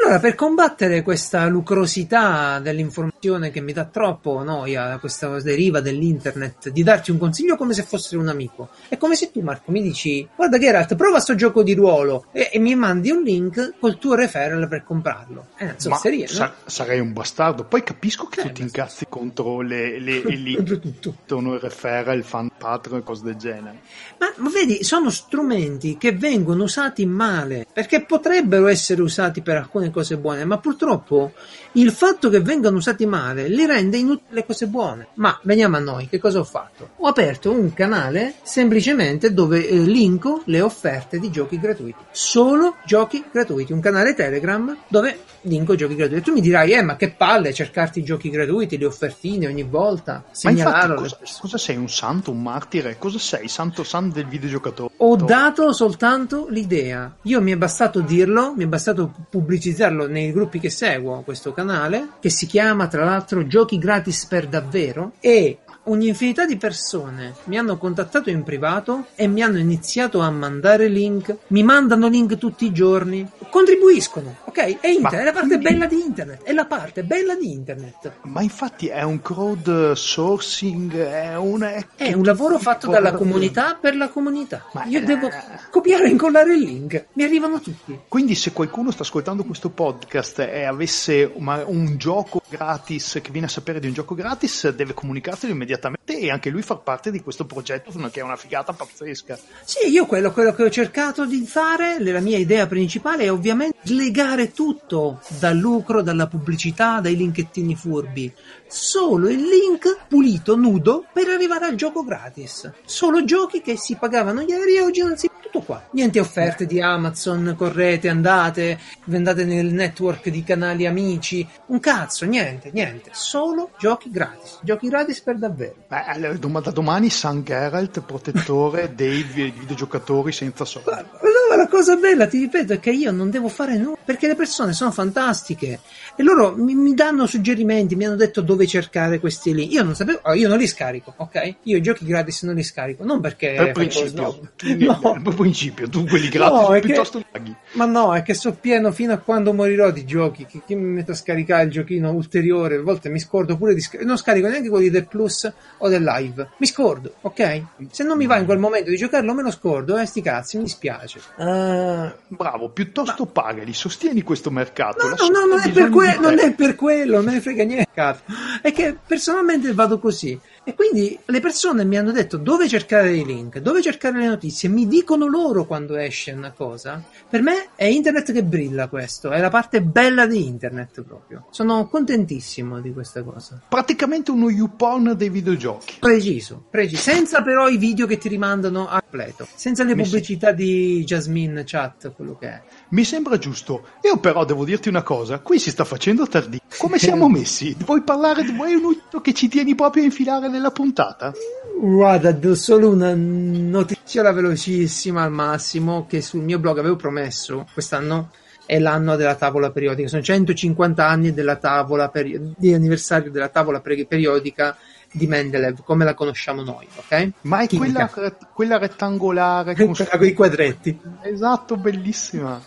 Allora, per combattere questa lucrosità dell'informazione che mi dà troppo noia, questa deriva dell'internet, di darti un consiglio come se fosse un amico, è come se tu, Marco, mi dici: Guarda, Geralt, prova sto gioco di ruolo e, e mi mandi un link col tuo referral per comprarlo. È una Ma zozzeria, no? sa- sarei un bastardo. Poi capisco che Eh, tu ti incazzi contro le, le, le Contro tutto. contro il referral, il fan patron e cose del genere. Ma, ma vedi, sono strumenti che vengono usati male, perché potrebbero essere usati per alcune cose buone, ma purtroppo il fatto che vengano usati male li rende inutili le cose buone. Ma veniamo a noi, che cosa ho fatto? Ho aperto un canale semplicemente dove eh, linko le offerte di giochi gratuiti. Solo giochi gratuiti, un canale Telegram dove linko giochi gratuiti. Tu mi dirai, eh, ma che palle cercarti i giochi gratuiti, le offertine ogni volta, Ma infatti, segnalarlo cosa, cosa sei? Un santo, un martire? Cosa sei? Santo santo del videogiocatore? Ho dato soltanto l'idea. Io mi è bastato dirlo, mi è bastato pubblicizzarlo nei gruppi che seguo questo canale, che si chiama tra l'altro Giochi gratis per davvero, e un'infinità di persone mi hanno contattato in privato e mi hanno iniziato a mandare link. Mi mandano link tutti i giorni. Contribuiscono, ok? È, internet, Ma è la parte quindi- bella di internet. È la parte bella di internet. Ma infatti è un crowdsourcing, è un... È un lavoro fatto dalla comunità per la comunità. Ma- Io devo copiare e incollare il link. Mi arrivano tutti. Quindi se qualcuno sta ascoltando questo podcast e avesse un gioco gratis, che viene a sapere di un gioco gratis, deve comunicarselo immediatamente e anche lui far parte di questo progetto, che è una figata pazzesca. Sì, io quello, quello che ho cercato di fare, la mia idea principale è ovviamente slegare tutto dal lucro, dalla pubblicità, dai linkettini furbi. Solo il link pulito, nudo, per arrivare al gioco gratis. Solo giochi che si pagavano ieri e oggi non si... Tutto qua. Niente offerte di Amazon, correte, andate, andate nel network di canali amici. Un cazzo, niente, niente. Solo giochi gratis. Giochi gratis per davvero. Beh, da domani San Geralt, protettore dei vi- videogiocatori senza soldi. La cosa bella, ti ripeto, è che io non devo fare nulla perché le persone sono fantastiche e loro mi, mi danno suggerimenti, mi hanno detto dove cercare questi lì. Io non sapevo, oh, io non li scarico, ok? Io i giochi gratis non li scarico, non perché Per principio, tu- No. per principio, tu quelli gratis No, è che- piuttosto paghi. Ma no, è che so pieno fino a quando morirò di giochi. Che, che mi metto a scaricare il giochino ulteriore. A volte mi scordo pure di scaricare. Non scarico neanche quelli del Plus o del Live. Mi scordo, ok? Se non mi va in quel momento di giocarlo, me lo scordo. Eh, sti cazzi, mi dispiace. Ah, Bravo, piuttosto pagali, sostieni questo mercato. No, no, no, non è, per que- non è per quello, non me ne frega niente. È che personalmente vado così. E quindi le persone mi hanno detto dove cercare i link, dove cercare le notizie, mi dicono loro quando esce una cosa. Per me è internet che brilla questo, è la parte bella di internet proprio. Sono contentissimo di questa cosa. Praticamente uno YouPorn dei videogiochi. Preciso, preciso, senza però i video che ti rimandano a completo, senza le Mi pubblicità di Jasmine Chat, quello che è. Mi sembra giusto. Io però devo dirti una cosa, qui si sta facendo tardi. Come siamo messi? Vuoi parlare, vuoi un che ci tieni proprio a infilare nella puntata? Guarda, do solo una notizia velocissima al massimo che sul mio blog avevo promesso quest'anno è l'anno della tavola periodica. Sono 150 anni della tavola peri- di anniversario della tavola pre- periodica di Mendeleev, come la conosciamo noi, ok? Ma è quella, quella rettangolare con i quadretti. Esatto, bellissima.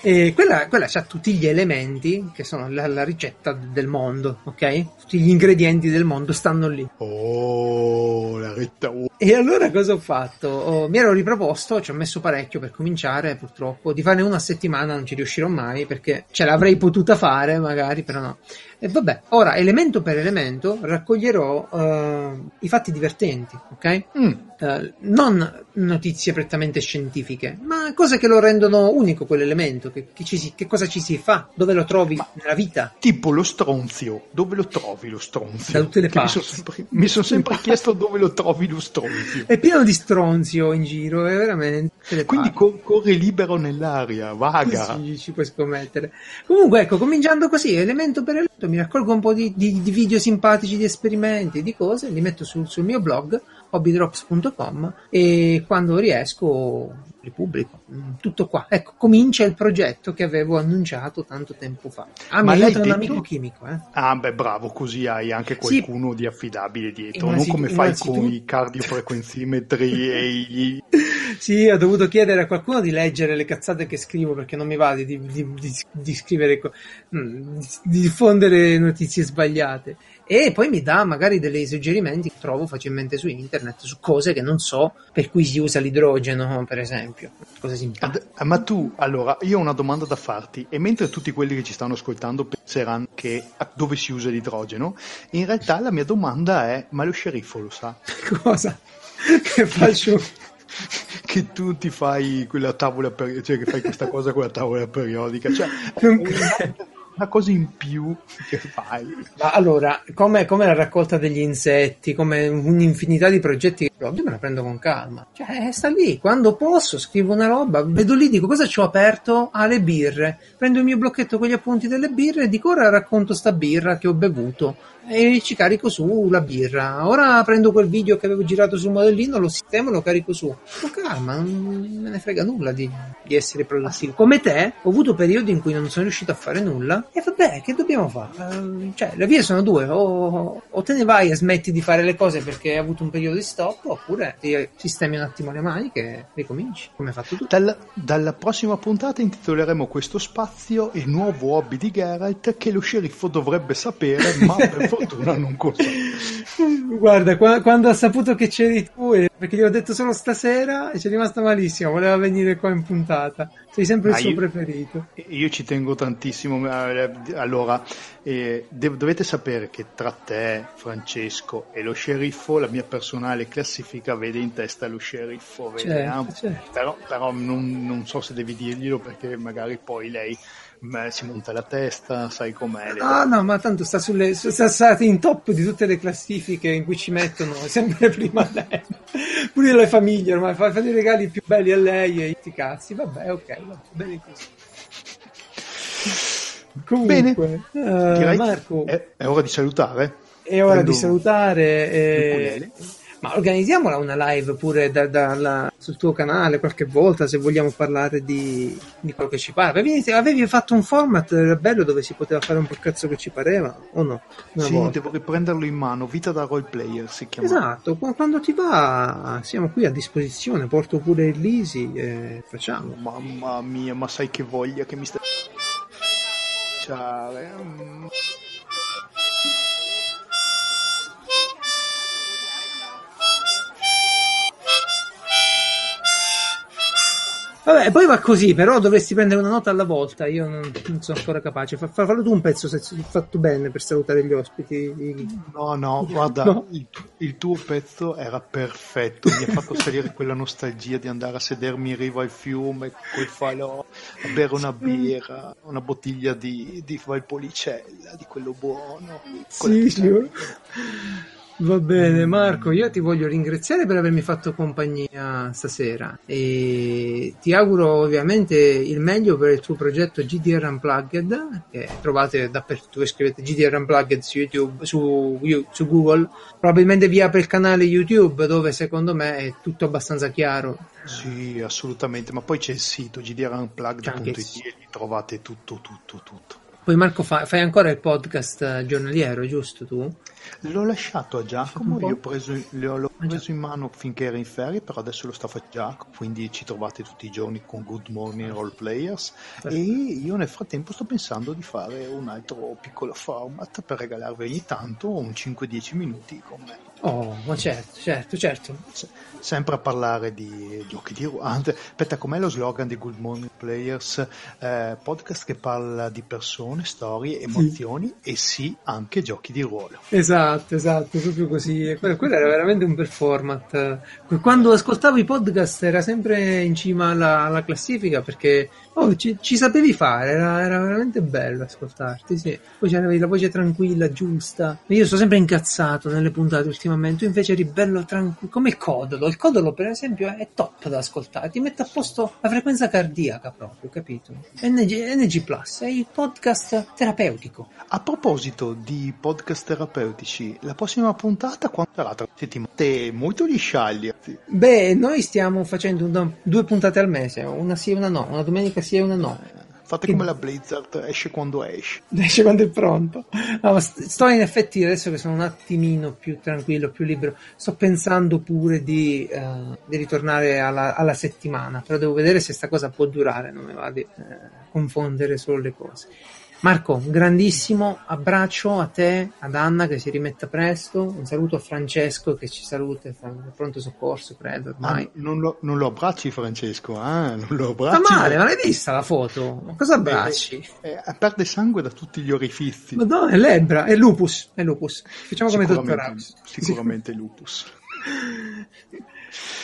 E quella, quella ha tutti gli elementi che sono la, la ricetta del mondo, ok? Tutti gli ingredienti del mondo stanno lì. Oh, la retta... oh. E allora cosa ho fatto? Oh, mi ero riproposto, ci ho messo parecchio per cominciare, purtroppo. Di farne una a settimana non ci riuscirò mai perché ce l'avrei potuta fare, magari, però no. E vabbè, ora elemento per elemento raccoglierò eh, i fatti divertenti, ok? Mm, Eh, non notizie prettamente scientifiche, ma cose che lo rendono unico quell'elemento. Che, che si- che cosa ci si fa? Dove lo trovi nella vita? tipo lo stronzio. Dove lo trovi lo stronzio? Da tutte le Che mi parti. sono sempre, mi son sempre chiesto dove lo trovi lo stronzio. È pieno di stronzio in giro, è veramente. Quindi co- corre libero nell'aria, vaga. Sì, ci puoi scommettere. Comunque, ecco, cominciando così, elemento per elemento, mi raccolgo un po' di, di- di video simpatici, di esperimenti, di cose, li metto sul, sul mio blog, hobbydrops.com, e quando riesco li pubblico. Mm, Tutto qua. Ecco, comincia il progetto che avevo annunciato tanto tempo fa. Ah, Ma mi aiuta un amico chimico, eh. Ah, beh, bravo, così hai anche Sì. qualcuno di affidabile dietro, non come fai con i cardiofrequenzimetri e i... Sì, ho dovuto chiedere a qualcuno di leggere le cazzate che scrivo perché non mi va di, di- di- di- scrivere, mm, di diffondere notizie sbagliate. E poi mi dà magari dei suggerimenti che trovo facilmente su internet su cose che non so, per cui si usa l'idrogeno, per esempio. Simpatiche. Ad- Ma tu, allora, io ho una domanda da farti, e mentre tutti quelli che ci stanno ascoltando penseranno che dove si usa l'idrogeno, in realtà la mia domanda è, ma lo sceriffo lo sa? Cosa? che faccio? Che tu ti fai quella tavola, per- cioè che fai questa cosa con la tavola periodica, cioè Non una cosa in più che fai. Ma allora, come, come la raccolta degli insetti, come un'infinità di progetti che upload, me la prendo con calma. Cioè, sta lì, quando posso scrivo una roba, vedo lì, dico cosa ci ho aperto? Ah, birre. Prendo il mio blocchetto con gli appunti delle birre e dico ora racconto sta birra che ho bevuto e ci carico su la birra. Ora prendo quel video che avevo girato sul modellino, lo sistemo e lo carico su. Con calma, non me ne frega nulla di, di essere produttivo. Come te, ho avuto periodi in cui non sono riuscito a fare nulla e vabbè, che dobbiamo fare? Uh, cioè, le vie sono due, o, o, te ne vai e smetti di fare le cose perché hai avuto un periodo di stop, oppure ti sistemi un attimo le maniche e ricominci, come hai fatto tu. Dal, dalla prossima puntata intitoleremo questo spazio il nuovo hobby di Geralt che lo sceriffo dovrebbe sapere, ma per fortuna non conta. Guarda, quando ha saputo che c'eri tu, perché gli ho detto solo stasera e ci è rimasta malissimo, voleva venire qua in puntata. Sei sempre il ah, suo io, preferito. Io ci tengo tantissimo. Eh, allora, eh, dovete sapere che tra te, Francesco e lo sceriffo, la mia personale classifica vede in testa lo sceriffo. Certo, certo. Però, però non, non so se devi dirglielo perché magari poi lei Beh, si monta la testa, sai com'è. Ah, no, ma tanto sta sulle. sta stati in top di tutte le classifiche in cui ci mettono sempre prima lei. Pure le famiglie ormai fa, fa dei regali più belli a lei e ti cazzi. Vabbè, ok, va bene così. Comunque, bene. Uh, Marco, è, è, ora di salutare. È ora Prendo di salutare. E... Ma organizziamola una live pure da, da, la, sul tuo canale qualche volta se vogliamo parlare di, di quello che ci pare. Avevi, avevi, fatto un format bello dove si poteva fare un po' cazzo che ci pareva, o no? Una sì, volta. devo riprenderlo in mano. Vita da role player si chiama. Esatto, quando ti va siamo qui a disposizione. Porto pure Lisi e facciamo. Mamma mia, ma sai che voglia che mi sta. Ciao. Vabbè, poi va così, però dovresti prendere una nota alla volta. Io non, non sono ancora capace. Fa, fallo tu un pezzo se fatto bene per salutare gli ospiti. No, no, guarda, no. Il, il, tuo pezzo era perfetto. Mi ha fatto salire quella nostalgia di andare a sedermi in riva al fiume col falò, a bere una birra, una bottiglia di, di Valpolicella, di quello buono. Sì, sì. Va bene, Marco, io ti voglio ringraziare per avermi fatto compagnia stasera e ti auguro ovviamente il meglio per il tuo progetto GDR Unplugged che trovate dappertutto, voi scrivete GDR Unplugged su YouTube, su, su Google, probabilmente vi apre il canale YouTube dove secondo me è tutto abbastanza chiaro. Sì, assolutamente, ma poi c'è il sito gdrunplugged.it e lì trovate tutto, tutto, tutto. Poi Marco fa, fai ancora il podcast giornaliero, giusto tu? L'ho lasciato a Giacomo, l'ho preso, l'ho preso in mano finché era in ferie, però adesso lo sta facendo Giacomo, quindi ci trovate tutti i giorni con Good Morning Role Players e io nel frattempo sto pensando di fare un altro piccolo format per regalarvi ogni tanto un 5-10 minuti con me. Oh, ma certo, certo, certo. sempre a parlare di giochi di ruolo. Aspetta, com'è lo slogan di Good Morning Players? Eh, podcast che parla di persone, storie, emozioni sì. e sì, anche giochi di ruolo. Esatto, esatto, proprio così. Quello, quello era veramente un bel format. Quando ascoltavo i podcast era sempre in cima alla, alla classifica perché oh, ci, ci, sapevi fare, era, era, veramente bello ascoltarti, sì. Poi c'avevi la voce tranquilla, giusta. Io sto sempre incazzato nelle puntate ultimamente ultimamente, invece eri bello tranquillo, come il Codolo. Il Codolo, per esempio, è top da ascoltare, ti mette a posto la frequenza cardiaca proprio, capito? NG, NG Plus è il podcast terapeutico. A proposito di podcast terapeutici, la prossima puntata quando sarà? Tra settimane? Molto gli sciagli. Beh, noi stiamo facendo una, due puntate al mese, una sì e una no, una domenica e una no. Fate come la Blizzard, esce quando esce. Esce quando è pronto. No, sto in effetti adesso che sono un attimino più tranquillo, più libero, sto pensando pure di, uh, di ritornare alla, alla, settimana, però devo vedere se sta cosa può durare, non mi va di uh, confondere solo le cose. Marco, un grandissimo abbraccio a te, ad Anna che si rimetta presto, un saluto a Francesco che ci saluta, fa pronto soccorso, credo ormai. Ah, non, lo, non, lo, abbracci Francesco, eh? non lo abbracci. Sta male, ma l'hai vista la foto? Ma cosa abbracci? Eh, eh, perde sangue da tutti gli orifizi. Ma no, è lebbra, è lupus, è lupus. Facciamo come Dottor House. Sicuramente lupus.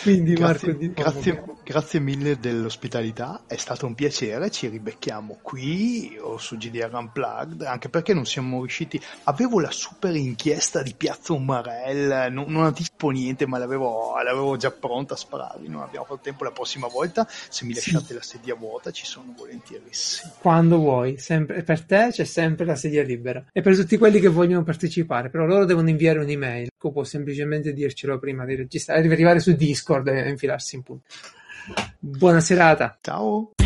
Quindi Grazie, Marco, grazie, grazie mille dell'ospitalità, è stato un piacere, ci ribecchiamo qui o su GDR Unplugged, anche perché non siamo riusciti, avevo la super inchiesta di Piazza Umarell, non, non anticipo niente ma l'avevo, l'avevo già pronta a spararvi, non abbiamo fatto tempo la prossima volta, se mi Sì. lasciate la sedia vuota ci sono volentierissimi. quando vuoi, sempre, per te c'è sempre la sedia libera. E per tutti quelli che vogliono partecipare, però loro devono inviare un'email. Può semplicemente dircelo prima di registrare, arrivare su Discord e infilarsi in punto. Buona serata. Ciao!